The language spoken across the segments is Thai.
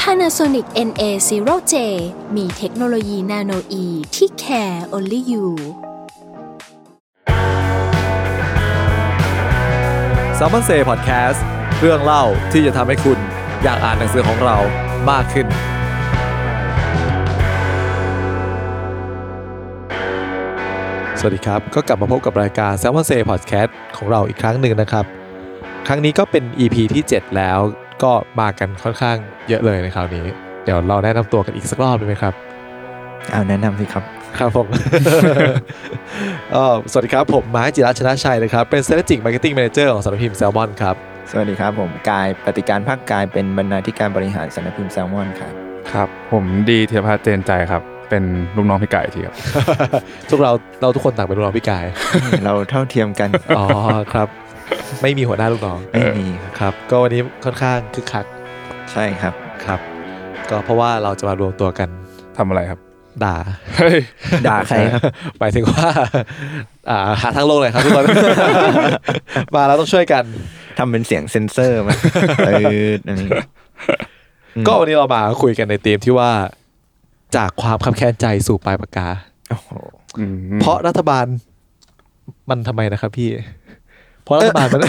Panasonic NA0J มีเทคโนโลยีนาโนอีที่ care only you s ซ m ม n นเซ่พอดแคสต์เรื่องเล่าที่จะทำให้คุณอยากอ่านหนังสือของเรามากขึ้น สวัสดีครับ ก็กลับมาพบกับรายการ s ซ m ม n นเซ่พอดแคสของเราอีกครั้งหนึ่งนะครับ ครั้งนี้ก็เป็น EP ที่ 7 แล้ว ก็มากันค่อนข้างเยอะเลยในคราวนี้ เดี๋ยวเราแนะนำตัวกันอีกสักรอบได้ไหมครับ เอาแนะนำสิครับ ครับผมก็สวัสดีครับ ผมมาร์คจิรัชชนะชัยนะครับ เป็น Strategic Marketing Manager ของสำนักพิมพ์ Salmon ครับ สวัสดีครับ ผมกายปฏิการภาคกายเป็นบรรณาธิการบริหารสำนักพิมพ์แซลมอนครับ ครับ ผมดีเทียพัฒน์เจนใจครับเป็นลูกน้องพี่ไก่ทีครับทุกเราเราทุกคนต่างเป็นลูกน้องพี่กายเราเท่าเทียมกัน อ๋อครับ ไม่มีหัวหน้าลูกน้องไม่มีครับครับ ก็วันนี้ค่อนข้างคึกคัก ใช่ครับครับ ก็เพราะว่าเราจะมารวมตัวกันทำอะไรครับ ด่าเฮ้ยด่าใครครับ หมายถึงว่าอ่าหาทางลงเลยครับทุกคน มาแล้วต้องช่วยกัน ทำเป็นเสียงเซ็นเซอร์มาเอออันนี้ อืม ก็วันนี้เรามาคุยกันในธีมที่ว่า จากความคับแค้นใจสู่ปลายปากกา โอ้โหอืมเพราะรัฐบาลมันทำไมนะครับพี่ เพราะรัฐบาลมัน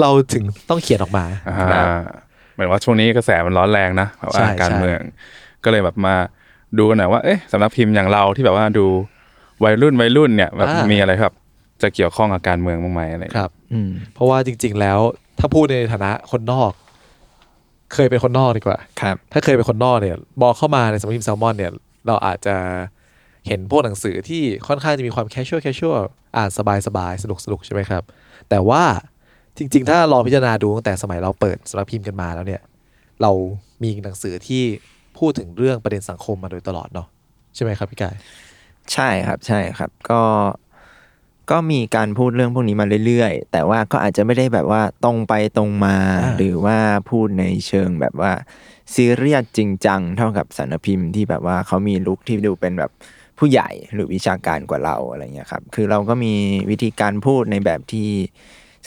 เราถึงต้องเขียนออกมาอ่าเหมือนว่าช่วงนี้กระแสมันร้อนแรงนะแบบว่าใช่การใช่เมือง ก็เลยแบบมาดูกันหน่อยว่า เอ๊ะสำนักพิมพ์อย่างเราที่แบบว่าดูวัยรุ่นวัยรุ่นเนี่ยแบบมีอะไรครับ จะเกี่ยวข้องกับการเมืองบ้างไหมอะไรอย่างคเงี้ยรับ อืมเพราะว่าจริง ๆ แล้ว ถ้าพูดในฐานะคนนอก เคยเป็นคนนอกดีกว่าครับ ถ้าเคยเป็นคนนอกเนี่ยมองเข้ามาในสำนักพิมพ์แซลมอนเนี่ย เราอาจจะเห็นพวกหนังสือที่ค่อนข้างจะมีความแคชชวลแคชชวลอ่านสบายสบายสนุกสนุกใช่ไหมครับ แต่ว่าจริง ๆ ถ้าลองพิจารณาดูตั้งแต่สมัยเราเปิดสำนักพิมพ์กันมาแล้วเนี่ย เรามีหนังสือที่พูดถึงเรื่องประเด็นสังคมมาโดยตลอดเนาะใช่ไหมครับพี่กาย ใช่ครับใช่ครับ ก็ก็มีการพูดเรื่องพวกนี้มาเรื่อยๆ แต่ว่าก็อาจจะไม่ได้แบบว่าตรงไปตรงมาอ่าหรือว่าพูดในเชิงแบบว่าซีเรียสจริงจังเท่ากับสารพิมพ์ที่แบบว่าเขามีลุคที่ดูเป็นแบบ ผู้ใหญ่หรือวิชาการกว่าเราอะไรเงี้ยครับ คือเราก็มีวิธีการพูดในแบบที่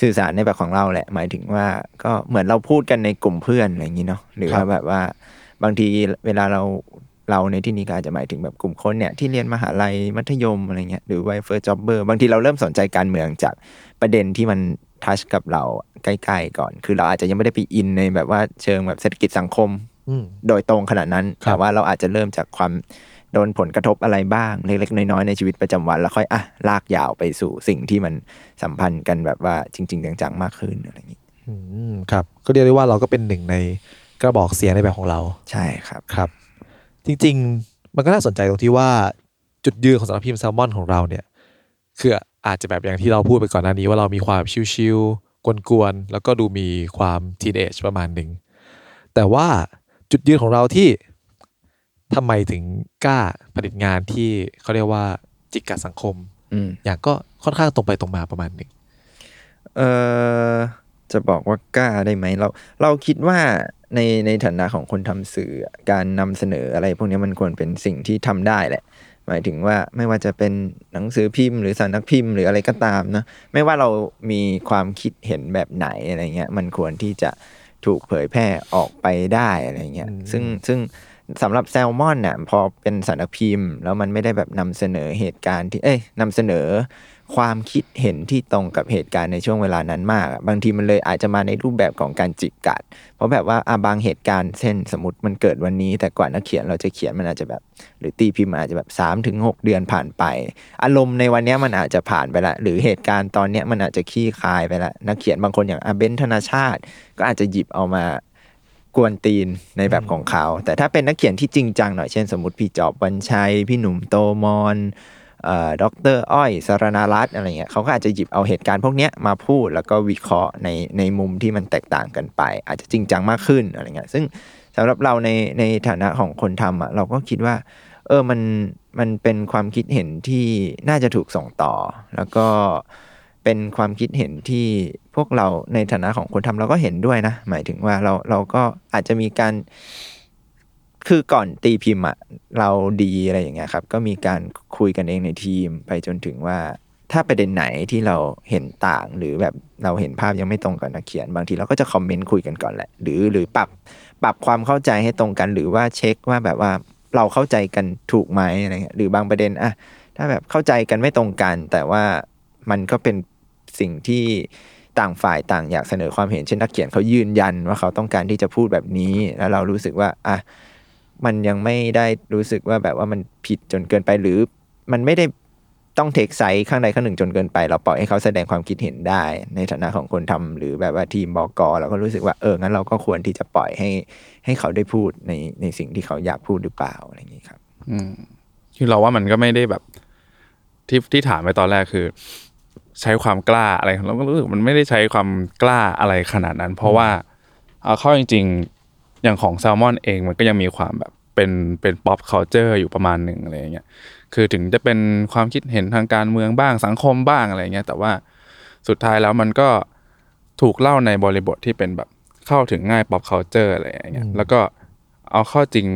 สื่อสารในแบบของเราแหละ หมายถึงว่าก็เหมือนเราพูดกันในกลุ่มเพื่อนอะไรอย่างนี้เนาะหรือครัว่าบแบบว่าบางทีเวลาเราเราในที่นี้ก็อาจจะหมายถึงแบบกลุ่มคนเนี่ยที่เรียนมหาลัยมัธยมอะไรเงี้ยหรือวัยเฟิร์สจ็อบเบอร์บางทีเราเริ่มสนใจการเมืองจากประเด็นที่มันทัชกับเราใกล้ๆก่อน คือเราอาจจะยังไม่ได้ไปอินในแบบว่าเชิงแบบเศรษฐกิจสังคมอืมโดยตรงขนาดนั้นครับแต่ว่าเราอาจจะเริ่มจากความ โดนผลกระทบอะไรบ้างเล็กๆน้อยๆในชีวิตประจำวัน แล้วค่อยอะลากยาวไปสู่สิ่งที่มันสัมพันธ์กันแบบว่าจริง ๆ จังๆมากขึ้นอะไรอย่างนี้อืมครับก็เรียกได้ว่าเราก็เป็นหนึ่งในกระบอกเสียงในแบบของเรา ใช่ครับครับ จริง ๆ มันก็น่าสนใจตรงที่ว่าจุดยืนของสำนักพิมพ์แซลมอนของเราเนี่ยคืออาจจะแบบอย่างที่เราพูดไปก่อนหน้านี้ว่าเรามีความชิวๆกวนๆแล้วก็ดูมีความทีนเอจประมาณหนึ่งแต่ว่าจุดยืนของเราที่ ทำไมถึงกล้าผลิตงานที่เขาเรียกว่าจิกกัดสังคมอืมอย่างก็ค่อนข้างตรงไปตรงมาประมาณหนึ่งเออจะบอกว่ากล้าได้ไหมเราเราคิดว่าในในฐานะของคนทำสื่อการนำเสนออะไร พวกนี้มันควรเป็นสิ่งที่ทำได้แหละ หมายถึงว่าไม่ว่าจะเป็นหนังสือพิมพ์หรือสารนักพิมพ์หรืออะไรก็ตามนะไม่ว่าเรามีความคิดเห็นแบบไหนอะไรเงี้ยมันควรที่จะถูกเผยแพร่ออกไปได้อะไรเงี้ยอืมซึ่งซึ่ง สำหรับแซลมอนน่ะพอเป็นสารพิมพ์ แล้วมันไม่ได้แบบนำเสนอเหตุการณ์ที่เอ้ยนำเสนอความคิดเห็นที่ตรงกับเหตุการณ์ในช่วงเวลานั้นมาก บางทีมันเลยอาจจะมาในรูปแบบของการจิกกัด เพราะแบบว่าอาบางเหตุการณ์เช่นสมมติมันเกิดวันนี้ แต่กว่านักเขียนเราจะเขียนมันอาจจะแบบ หรือตีพิมพ์มันอาจจะแบบ3าถึงหเดือนผ่านไป อารมณ์ในวันนี้มันอาจจะผ่านไปละหรือเหตุการณ์ตอนนี้มันอาจจะขี้คายไปละนักเขียนบางคนอย่างอาเบนธนาชาติ ก็อาจจะหยิบเอามา กวนตีนในแบบของเขา แต่ถ้าเป็นนักเขียนที่จริงจังหน่อยเช่นสมมติพี่จอบวันชัย พี่หนุ่มโตมอนเอ่อดอกเตอรอ้อยสารนารัตน์อะไรเงี้ยเขาก็อาจจะหยิบเอาเหตุการณ์พวกเนี้ยมาพูดแล้วก็วิเคราะห์ในในมุมที่มันแตกต่างกันไป อาจจะจริงจังมากขึ้นอะไรเงี้ยซึ่งสำหรับเราในในฐานะของคนทำอะเราก็คิดว่า เออมันมันเป็นความคิดเห็นที่น่าจะถูกส่งต่อ แล้วก็ เป็นความคิดเห็นที่พวกเราในฐานะของคนทำเราก็เห็นด้วยนะ หมายถึงว่าเราเราก็อาจจะมีการคือก่อนตีพิมพ์อะเราดีอะไรอย่างเงี้ยครับ ก็มีการคุยกันเองในทีมไปจนถึงว่า ถ้าประเด็นไหนที่เราเห็นต่างหรือแบบเราเห็นภาพยังไม่ตรงกับนักเขียน บางทีเราก็จะคอมเมนต์คุยกันก่อนแหละ หรือหรือปรับปรับความเข้าใจให้ตรงกัน หรือว่าเช็คว่าแบบว่าเราเข้าใจกันถูกไหมอะไรเงี้ยหรือบางประเด็นอะถ้าแบบเข้าใจกันไม่ตรงกัน แต่ว่ามันก็เป็น สิ่งที่ต่างฝ่ายต่างอยากเสนอความเห็นเช่นนักเขียนเขายืนยันว่าเขาต้องการที่จะพูดแบบนี้ แล้วเรารู้สึกว่าอะมันยังไม่ได้รู้สึกว่าแบบว่ามันผิดจนเกินไปหรือ มันไม่ได้ต้องเทคไซส์ข้างใดข้างหนึ่งจนเกินไป เราปล่อยให้เขาแสดงความคิดเห็นได้ ในฐานะของคนทำหรือแบบว่าทีมบอกอเราก็รู้สึกว่าเอองั้นเราก็ควรที่จะปล่อยให้ให้เขาได้พูดในในสิ่งที่เขาอยากพูดหรือเปล่าอะไรอย่างนี้ครับ อืมคือเราว่ามันก็ไม่ได้แบบที่ที่ถามไปตอนแรกคือ ใช้ความกล้าอะไรเราก็รู้สึกมันไม่ได้ใช้ความกล้าอะไรขนาดนั้น เพราะว่าเอาเข้าจริง ๆ อย่างของแซลมอนเองมันก็ยังมีความแบบเป็นเป็น pop culture อยู่ประมาณหนึ่งอะไรอย่างเงี้ย คือถึงจะเป็นความคิดเห็นทางการเมืองบ้างสังคมบ้างอะไรเงี้ย แต่ว่าสุดท้ายแล้วมันก็ถูกเล่าในบริบทที่เป็นแบบเข้าถึงง่าย pop culture อะไรอย่างเงี้ย แล้วก็เอาเข้าจริง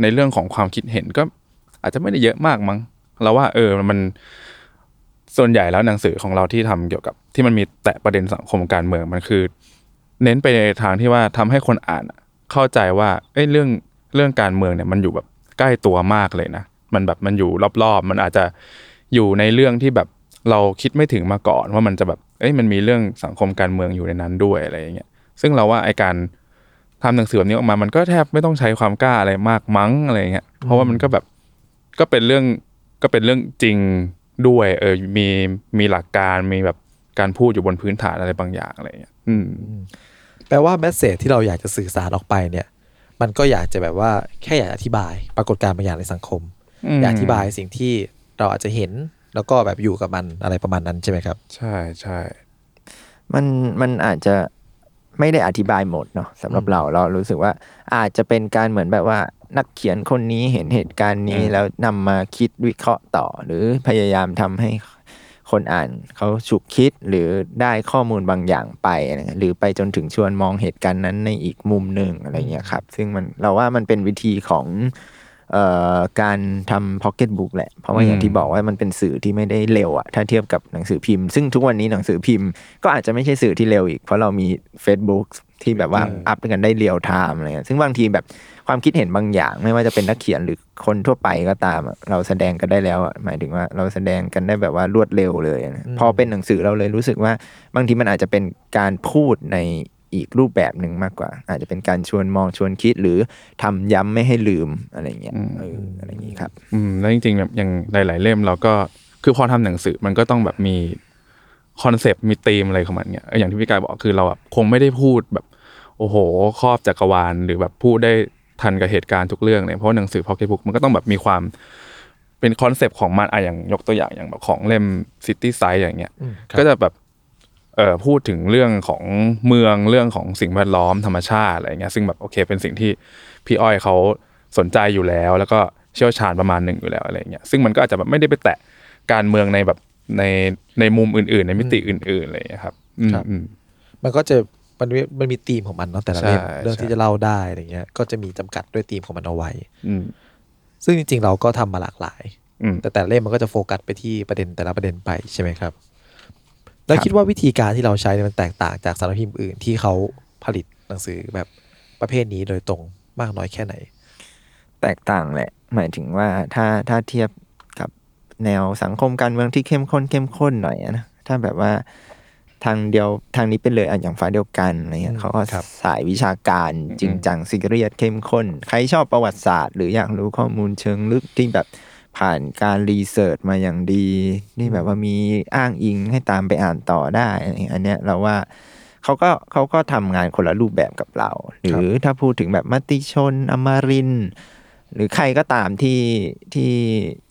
ในเรื่องของความคิดเห็นก็อาจจะไม่ได้เยอะมากมั้งเราว่าเออมัน ส่วนใหญ่แล้วหนังสือของเราที่ทำเกี่ยวกับที่มันมีแตะประเด็นสังคมการเมืองมันคือ เน้นไปในทางที่ว่าทำให้คนอ่านเข้าใจว่าเอ้ยเรื่องเรื่องการเมืองเนี่ยมันอยู่แบบใกล้ตัวมากเลยนะมันแบบมันอยู่รอบๆ มันอาจจะอยู่ในเรื่องที่แบบเราคิดไม่ถึงมาก่อน ว่ามันจะแบบเอ้ยมันมีเรื่องสังคมการเมืองอยู่ในนั้นด้วยอะไรอย่างเงี้ยซึ่งเราว่าไอการทำหนังสือแบบนี้ออกมามันก็แทบไม่ต้องใช้ความกล้าอะไรมากมั้งอะไรเงี้ยเพราะว่ามันก็แบบก็เป็นเรื่องก็เป็นเรื่องจริง ด้วยเออมีมีหลักการมีแบบการพูดอยู่บนพื้นฐานอะไรบางอย่างอะไรอย่างเงี้ยอืมแปลว่าแมสเซจที่เราอยากจะสื่อสารออกไปเนี่ย มันก็อยากจะแบบว่าแค่อยากอธิบาย ปรากฏการณ์บางอย่างในสังคมอืมอยากอธิบายสิ่งที่เราอาจจะเห็นแล้วก็แบบอยู่กับมันอะไรประมาณนั้นใช่ไหมครับ ใช่ใช่มันมันอาจจะ ไม่ได้อธิบายหมดเนาะสำหรับเราเรารู้สึกว่าอาจจะเป็นการเหมือนแบบว่านักเขียนคนนี้เห็นเหตุการณ์นี้แล้วนำมาคิดวิเคราะห์ต่อ หรือพยายามทำให้คนอ่านเขาฉุกคิดหรือได้ข้อมูลบางอย่างไปอะไรเงี้ยหรือไปจนถึงชวนมองเหตุการณ์นั้นในอีกมุมหนึ่งอะไรเงี้ยครับ ซึ่งมันเราว่ามันเป็นวิธีของเอ่อ การทำพ็อกเก็ตบุ๊กแหละ เพราะว่าอย่างที่บอกว่ามันเป็นสื่อที่ไม่ได้เร็วอะถ้าเทียบกับหนังสือพิมพ์ ซึ่งทุกวันนี้หนังสือพิมพ์ก็อาจจะไม่ใช่สื่อที่เร็วอีก เพราะเรามี Facebook ที่แบบว่าอัพกันได้ real-time อะไรเงี้ยซึ่งบางทีแบบความคิดเห็นบางอย่าง ไม่ว่าจะเป็นนักเขียนหรือคนทั่วไปก็ตามอะเราแสดงกันได้แล้วอะหมายถึงว่าเราแสดงกันได้แบบว่ารวดเร็วเลยนะพอเป็นหนังสือเราเลยรู้สึกว่าบางทีมันอาจจะเป็นการพูดใน อีกรูปแบบหนึ่งมากกว่า อาจจะเป็นการชวนมองชวนคิดหรือทำย้ำไม่ให้ลืมอะไรเงี้ยเอออะไรอย่างงี้ครับ อืมแล้วจริงๆแบบอย่างหลาย ๆ เล่มเราก็คือพอทำหนังสือมันก็ต้องแบบมีคอนเซปต์มีธีมอะไรของมันเนี่ยเอออย่างที่พี่กายบอกคือเราแบบคงไม่ได้พูดแบบ โอ้โห ครอบจักรวาลหรือแบบพูดได้ทันกับเหตุการณ์ทุกเรื่องเลยเพราะว่าหนังสือพ็อกเก็ตบุ๊กมันก็ต้องแบบมีความเป็น concept ของมันอะอย่างยกตัวอย่างอย่างแบบของเล่มซิตี้ไซส์อย่างเงี้ยก็จะแบบเอ่อ พูดถึงเรื่องของเมืองเรื่องของสิ่งแวดล้อมธรรมชาติอะไรเงี้ยซึ่งแบบโอเค เป็นสิ่งที่พี่อ้อยเขาสนใจอยู่แล้ว แล้วก็เชี่ยวชาญประมาณหนึ่งอยู่แล้วอะไรเงี้ยซึ่งมันก็อาจจะแบบไม่ได้ไปแตะการเมืองในแบบในในมุมอื่น ๆ ในมิติอื่นๆอะไรเงี้ยครับอืมครับอืมมันก็จะมันมีมันมีธีมของมันเนาะแต่ละเล่มใช่เรื่องใช่ที่จะเล่าได้อะไรเงี้ย ก็จะมีจำกัดด้วยธีมของมันเอาไว้ อืมซึ่งจริงๆเราก็ทำมาหลากหลายอืมแต่แต่ละเล่มมันก็จะโฟกัสไปที่ประเด็นแต่ละประเด็นไปใช่ไหมครับ แล้วคิดว่าวิธีการที่เราใช้เนี่ยมันแตกต่างจากสารพิมพ์อื่นที่เขาผลิตหนังสือแบบประเภทนี้โดยตรงมากน้อยแค่ไหน แตกต่างแหละ หมายถึงว่าถ้าถ้าเทียบกับแนวสังคมการเมืองที่เข้มข้นเข้มข้นหน่อยอะนะถ้าแบบว่าทางเดียวทางนี้เป็นเลยอะอย่างฟ้าเดียวกันอะไรเงี้อืยมเขาก็ครับสายวิชาการจริงจังซีเรียสเข้มข้น ใครชอบประวัติศาสตร์ หรืออยากรู้ข้อมูลเชิงลึกที่แบบ ผ่านการรีเสิร์ชมาอย่างดี นี่แบบว่ามีอ้างอิงให้ตามไปอ่านต่อได้อะไรเงี้ยอันเนี้ยเราว่าเขาก็เขาก็ทำงานคนละรูปแบบกับเรา หรือถ้าพูดถึงแบบมติชน อมรินทร์หรือใครก็ตามที่ที่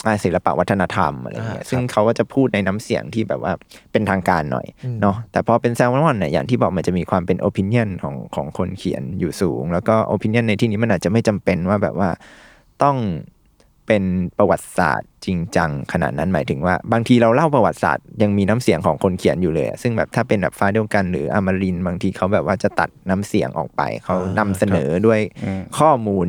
อ่าศิลปะวัฒนธรรมอะไรเงี้ยอ่าครับซึ่งเขาก็จะพูดในน้ำเสียงที่แบบว่าเป็นทางการหน่อยอืมเนาะแต่พอเป็นแซลมอนเนี่ยอย่างที่บอกมันจะมีความเป็นโอปิน o n ของของคนเขียนอยู่สูง แล้วก็โอปิน o n ในที่นี้มันอาจจะไม่จำเป็นว่าแบบว่าต้อง เป็นประวัติศาสตร์จริงจังขนาดนั้นหมายถึงว่า บางทีเราเล่าประวัติศาสตร์ยังมีน้ำเสียงของคนเขียนอยู่เลยอะซึ่งแบบถ้าเป็นแบบฟ้าเดียวกันหรืออมรินทร์บางทีเขาแบบว่าจะตัดน้ำเสียงออกไป เขานำเสนอด้วยอืมข้อมูล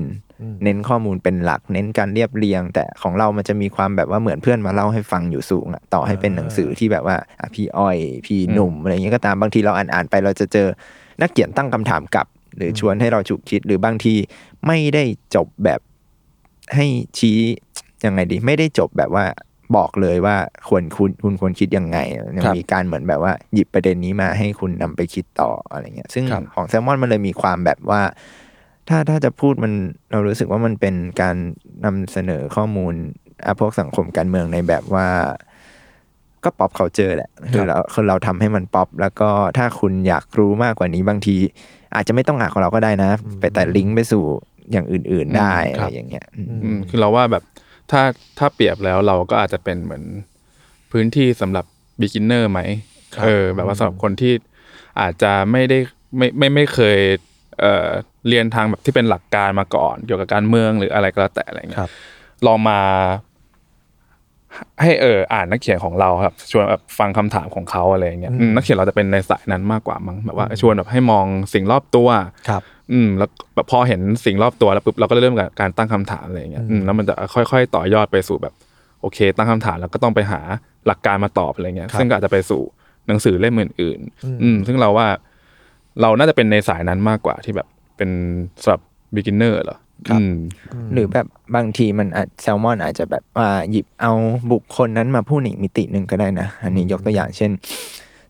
เน้นข้อมูลเป็นหลัก เน้นการเรียบเรียง แต่ของเรามันจะมีความแบบว่าเหมือนเพื่อนมาเล่าให้ฟังอยู่สูงอะต่อให้เป็นหนังสือที่แบบว่าอะพี่อ้อยพี่หนุ่มอะไรอย่างเงี้ยก็ตามบางทีเราอ่านอ่านๆไปเราจะเจอนักเขียนตั้งคำถามกลับ หรือชวนให้เราฉุกคิดหรือบางทีไม่ได้จบแบบ ให้ชี้ยังไงดี ไม่ได้จบแบบว่าบอกเลยว่าควรคุณคุณควรคิดยังไงยังครับมีการเหมือนแบบว่า หยิบประเด็นนี้มาให้คุณนำไปคิดต่ออะไรเงี้ย ซึ่งครับของแซลมอนมันเลยมีความแบบว่า ถ้าถ้าจะพูดมันเรารู้สึกว่ามันเป็นการนำเสนอข้อมูลอะพวกสังคมการเมืองในแบบว่า ก็ pop culture แหละคือเราคือเราทำให้มันป๊อปแล้วก็ถ้าคุณอยากรู้มากกว่านี้บางที อาจจะไม่ต้องอ่านของเราก็ได้นะ ไปแต่ลิงก์ไปสู่ อย่างอื่น ๆได้อืมอะครัไรบอย่างเงี้ยออืมอืมคือเราว่าแบบถ้าถ้าเปรียบแล้วเราก็อาจจะเป็นเหมือนพื้นที่สำหรับ beginner ไหมครับเออ แบบว่าสำหรับคนที่อาจจะไม่ได้ไม่ไม่ไม่เคยเอ่อเรียนทางแบบที่เป็นหลักการมาก่อน เกี่ยวกับการเมืองหรืออะไรก็แล้วแต่อะไรเงี้ครัยบลองมาให้เอออ่านนักเขียนของเราครับชวนแบบฟังคำถามของเขาอะไรเงี้ยอืมนักเขียนเราจะเป็นในสายนั้นมากกว่ามั้งแบบว่าชวนแบบให้มองสิ่งรอบตัวครับ อืมแล้วแบบพอเห็นสิ่งรอบตัวแล้วปุ๊บเราก็เริ่มกับการตั้งคำถามอะไรอย่างเงี้ยอืมแล้วมันจะค่อย ๆ ต่อยอดไปสู่แบบ โอเค ตั้งคำถามแล้วก็ต้องไปหาหลักการมาตอบอะไรเงี้ยครับซึ่งก็อาจจะไปสู่หนังสือเล่มอื่นๆอืมซึ่งเราว่า เราน่าจะเป็นในสายนั้นมากกว่าที่แบบเป็นสำหรับ beginner เหรออืมหรือแบบบางทีมันอาจแซลมอนอาจจะแบบว่าหยิบเอาบุคคลนั้นมาพูดอีกมิติหนึ่งก็ได้นะ อันนี้ยกตัวอย่างเช่น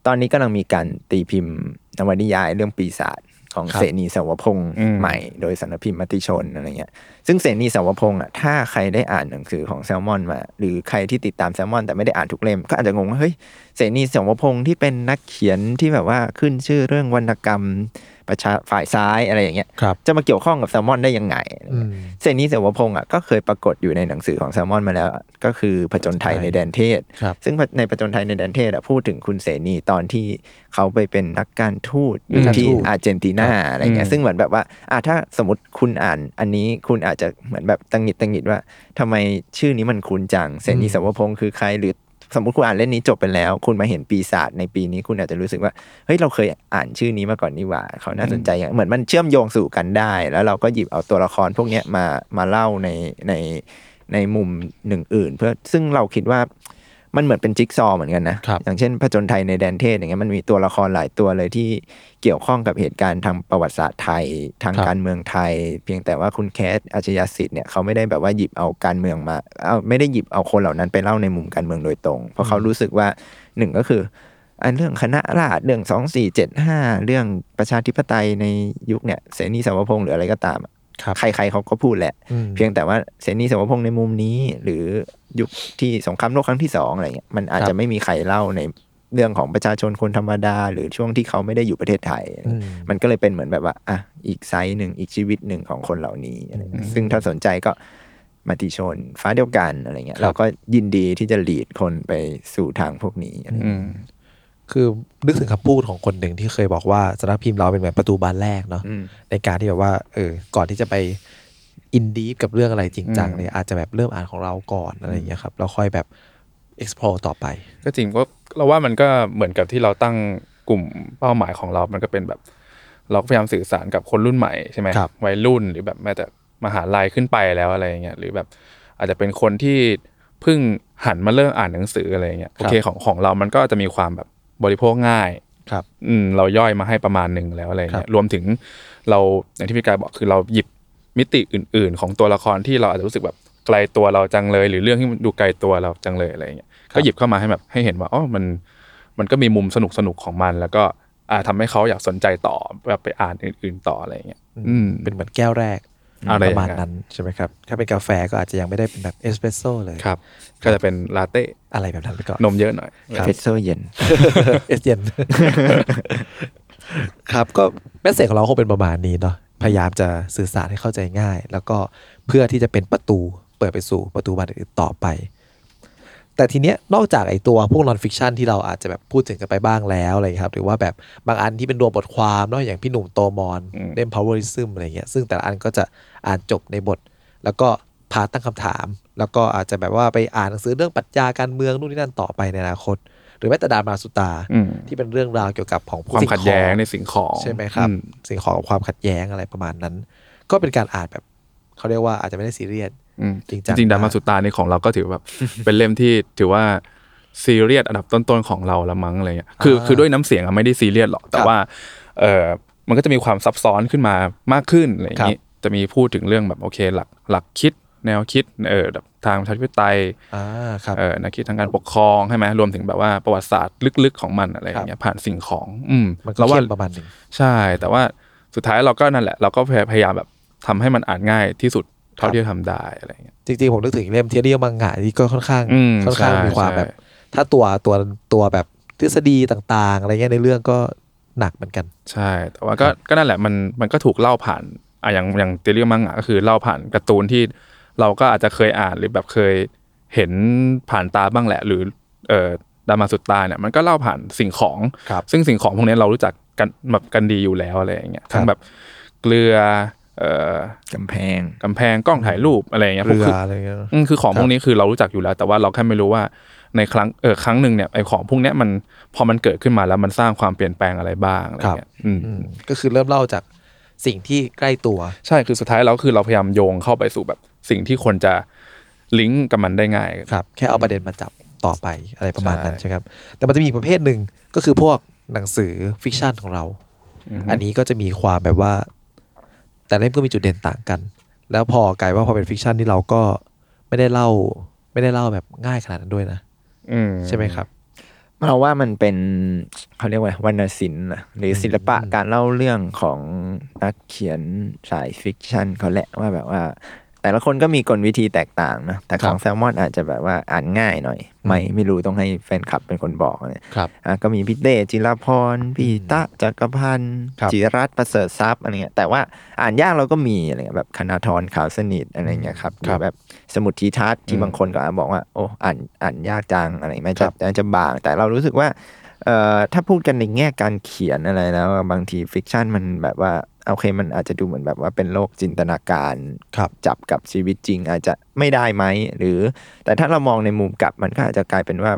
ตอนนี้กำลังมีการตีพิมพ์นวนิยายเรื่องปีศาจ ของครับเสนีสาวพงษ์อืมใหม่ โดยสำนักพิมพ์มติชนอะไรเงี้ย ซึ่งเสนีสาวพงษ์อะถ้าใครได้อ่านหนังสือของแซลมอนมา หรือใครที่ติดตามแซลมอน แต่ไม่ได้อ่านทุกเล่มก็อาจจะงงว่าเฮ้ยเสนีสาวพงษ์ที่เป็นนักเขียนที่แบบว่าขึ้นชื่อเรื่องวรรณกรรมประชาฝ่ายซ้ายอะไรอย่างเงี้ยครับจะมาเกี่ยวข้องกับแซลมอนได้ยังไงอืมเซนีเสวพงศ์อะก็เคยปรากฏอยู่ในหนังสือของแซลมอนมาแล้ว ก็คือผจญไทยใช่ในแดนเทศครับซึ่งในผจญไทยในแดนเทศอะพูดถึงคุณเสนีตอนที่เขาไปเป็นนักการทูตอยู่นักที่ทูตอาร์เจนตินาอะไรเงี้ยซึ่งเหมือนแบบว่าอะถ้าสมมติคุณอ่านอันนี้คุณอาจจะเหมือนแบบตังหงิดตังหงิดว่าทำไมชื่อนี้มันคุ้นจังเสนีเสวพงศ์คือใครหรือสมมติคุณอ่านเล่นนี้จบไปแล้ว คุณมาเห็นปีศาจในปีนี้คุณอาจจะรู้สึกว่าเฮ้ยเราเคยอ่านชื่อนี้มาก่อนนี่หว่าเขาน่าสนใจอย่างเหมือนมันเชื่อมโยงสู่กันได้ แล้วเราก็หยิบเอาตัวละครพวกเนี้ยมามาเล่าในในในมุมหนึ่งอื่น เพื่อซึ่งเราคิดว่า มันเหมือนเป็นจิ๊กซอว์เหมือนกันนะครับอย่างเช่นผจญไทยในแดนเทศอย่างเงี้ยมันมีตัวละครหลายตัวเลยที่เกี่ยวข้องกับเหตุการณ์ทางประวัติศาสตร์ไทยทางครับการเมืองไทย เพียงแต่ว่าคุณแคสอาชญาสิทธิ์เนี่ยเขาไม่ได้แบบว่าหยิบเอาการเมืองมาเอาไม่ได้หยิบเอาคนเหล่านั้นไปเล่าในมุมการเมืองโดยตรง เพราะเขารู้สึกว่าหนึ่งก็คืออันเรื่องคณะราษฎรเรื่องสองสี่เจ็ดห้าเรื่องประชาธิปไตยในยุคเนี่ยเสนีสาวพงษ์หรืออะไรก็ตามอะครับ ใครๆเขาก็พูดแหละอืมเพียงแต่ว่าเสนีสาวพงษ์ในมุมนี้ หรือยุคที่สงครามโลกครั้งที่สองอะไรเงี้ยมันอาจครัจะบไม่มีใครเล่าในเรื่องของประชาชนคนธรรมดา หรือช่วงที่เขาไม่ได้อยู่ประเทศไทยอืมมันก็เลยเป็นเหมือนแบบว่าอะอีก side หนึ่งอีกชีวิตหนึ่งของคนเหล่านี้อะไรเงี้ยซึ่งถ้าสนใจก็มติชนฟ้าเดียวกันอะไรเงี้ยครับเราก็ยินดีที่จะ lead คนไปสู่ทางพวกนี้ คือนึกถึงคำพูดของคนหนึ่งที่เคยบอกว่าสำนักพิมพ์เราเป็นเหมือนประตูบานแรกเนาะอืมในการที่แบบว่าเออก่อนที่จะไป in deep กับเรื่องอะไรจริงจังอืมเนี่ยอาจจะแบบเริ่มอ่านของเราก่อนอะไรอย่างเงี้ยครับแล้วค่อยแบบ explore ต่อไป ก็จริงก็เราว่ามันก็เหมือนกับที่เราตั้งกลุ่มเป้าหมายของเรา มันก็เป็นแบบ เราก็พยายามสื่อสารกับคนรุ่นใหม่ใช่ไหมครับวัยรุ่นหรือแบบแม้แต่มหาลัยขึ้นไปแล้วอะไรอย่างเงี้ยหรือแบบอาจจะเป็นคนที่เพิ่งหันมาเริ่มอ่านหนังสืออะไรอย่างเงี้ยโอเคของของเรามันก็จะมีความแบบ บริโภคง่ายครับอืมเราย่อยมาให้ประมาณหนึ่งแล้วอะไรครัเงี้ยบรวมถึงเราอย่างที่พี่กายบอกคือเราหยิบมิติอื่น ๆ ของตัวละครที่เราอาจจะรู้สึกแบบไกลตัวเราจังเลย หรือเรื่องที่มันดูไกลตัวเราจังเลยอะไรเงี้ยก็หยิบเข้ามาให้แบบให้เห็นว่าอ๋อมันมันก็มีมุมสนุกสนุกๆของมัน แล้วก็อ่าทำให้เขาอยากสนใจต่อแบบไปอ่านอื่น ๆต่ออะไรเงี้ยอืมเป็นเหมือนแก้วแรก อะไรอย่างระมาณนั้นใช่ไหมครับ ถ้าเป็นกาแฟก็อาจจะยังไม่ได้เป็นแบบเอสเปรสโซ่เลยครับ ก็จะเป็นลาเต้อะไรแบบนั้นไปก่อนนมเยอะหน่อยเอสเปรสโซเย็นเอสเย็นครับก็ message ของเราคงเป็นประมาณนี้เนาะพยายามจะสื่อสารให้เข้าใจง่าย แล้วก็เพื่อที่จะเป็นประตูเปิดไปสู่ประตูบานอื่นๆต่อไป แต่ทีเนี้ยนอกจากไอตัวพวก non-fiction ที่เราอาจจะแบบพูดถึงกันไปบ้างแล้วอะไรอย่างเงี้ยครับ หรือว่าแบบบางอันที่เป็นรวมบทความเนาะอย่างพี่หนุ่มโตมรอืมเล่ม powerism อะไรเงี้ยซึ่งแต่ละอันก็จะ อ่านจบในบท แล้วก็พาตั้งคำถาม แล้วก็อาจจะแบบว่าไปอ่านหนังสือเรื่องปรัชญาการเมืองนู่นนี่นั่นต่อไปในอนาคต หรือแม้แต่ดามาสุตาอืมที่เป็นเรื่องราวเกี่ยวกับของความสิ่ขัดแย้งของในสิ่งของใช่ไหมครับอืมสิ่งของกับความขัดแย้งอะไรประมาณนั้น ก็เป็นการอ่านแบบเขาเรียกว่าอาจจะไม่ได้ซีเรียสอืมจริงจจังริงๆดามาากสุตาในของเราก็ถือแบบเป็นเล่มที่ถือว่าซีเรียสอันดับต้นๆของเราละมั้งอะไรเงี้ยคือคือด้วยน้ำเสียงอะไม่ได้ซีเรียสหรอก แต่ว่าเออมันก็จะมีความซับซ้อนขึ้นมามากขึ้นอะไรอย่างนี้ จะมีพูดถึงเรื่องแบบโอเคหลักหลักคิดแนวคิดเออแบบทางประชาธิปไตยอ่าครับเออแนวคิดทางการปกครองใช่ไหมรวมถึงแบบว่าประวัติศาสตร์ลึกๆของมันอะไรอย่างเงี้ยผ่านสิ่งของ อืมมันก็แล้วว่าเข้มประมาณหนึ่งใช่ แต่ว่าสุดท้ายเราก็นั่นแหละ เราก็พยายามแบบทำให้มันอ่านง่ายที่สุดเท่าที่จะทำได้อะไรอย่างเงี้ยจริงๆผมนึกถึงเล่มเทียเรียมังงะที่ก็ค่อนข้างอืมค่อนข้างใช่มีความใช่แบบ ถ้าตัวตัวตัวแบบทฤษฎีต่าง ๆ อะไรเงี้ยในเรื่องก็หนักเหมือนกัน ใช่ แต่ว่าก็ก็นั่นแหละมันมันก็ถูกเล่าผ่าน อะอย่างอย่างเตเรียมังงะก็คือเล่าผ่านการ์ตูนที่เราก็อาจจะเคยอ่านหรือแบบเคยเห็นผ่านตาบ้างแหละ หรือเอ่อดามาสุดตาเนี่ยมันก็เล่าผ่านสิ่งของครับซึ่งสิ่งของพวกนี้เรารู้จักกันแบบกันดีอยู่แล้วอะไรอย่างเงี้ยทั้งครับแบบเกลือเอ่อกำแพงกำแพงกล้องถ่ายรูปอะไรอย่างเงี้ยพวกเรือคืออะไรเงี้ยอืมคือของครับพวกนี้คือเรารู้จักอยู่แล้ว แต่ว่าเราแค่ไม่รู้ว่าในครั้งเออครั้งหนึ่งเนี่ยไอของพวกเนี้ยมันพอมันเกิดขึ้นมาแล้วมันสร้างความเปลี่ยนแปลงอะไรบ้างอะไรเงี้ยอืมอืมก็คือเริ่มเล่าจาก สิ่งที่ใกล้ตัว ใช่คือสุดท้ายแล้วคือเราพยายามโยงเข้าไปสู่แบบสิ่งที่คนจะลิงก์กับมันได้ง่ายครับแค่เอาประเด็นมาจับต่อไปอะไรประมาณนั้นใช่ใช่ครับ แต่มันจะมีอีกประเภทหนึ่งก็คือพวกหนังสือ fiction ของเรา อันนี้ก็จะมีความแบบว่า แต่ละเล่มก็มีจุดเด่นต่างกัน แล้วพอกลายว่าพอเป็น fiction ที่เราก็ไม่ได้เล่า ไม่ได้เล่าแบบง่ายขนาดนั้นด้วยนะอืมใช่ไหมครับ เราว่ามันเป็นเขาเรียกว่าวรรณศิลป์น่ะหรือศิลปะการเล่าเรื่องของนักเขียนสายฟิกชันเขาแหละว่าแบบว่า แต่ละคนก็มีกลวิธีแตกต่างนะแต่ของแซลมอนอาจจะแบบว่าอ่านง่ายหน่อย ไม่ไม่รู้ต้องให้แฟนคลับเป็นคนบอกเนี่ยครับอะก็มีพี่เต้จิรพรพี่ตะจักรพันธ์ครับจิรัตน์ประเสริฐทรัพย์อะไรเงี้ยแต่ว่าอ่านยากเราก็มีอะไรเงี้ยแบบคณาธรขาวสนิทอะไรเงี้ยครับหรือแบบสมุดทีทัศน์ที่บางคนก็อาจบอกว่าโอ้อ่านอ่านยากจังอะไรไม่ครัจะบแต่จะบางแต่เรารู้สึกว่าเอ่อถ้าพูดกันในแง่การเขียนอะไรแล้วอะบางที fiction มันแบบว่า โอเคมันอาจจะดูเหมือนแบบว่าเป็นโลกจินตนาการครับจับกับชีวิตจริง อาจจะไม่ได้ไหมหรือ แต่ถ้าเรามองในมุมกลับมันก็อาจจะกลายเป็นว่า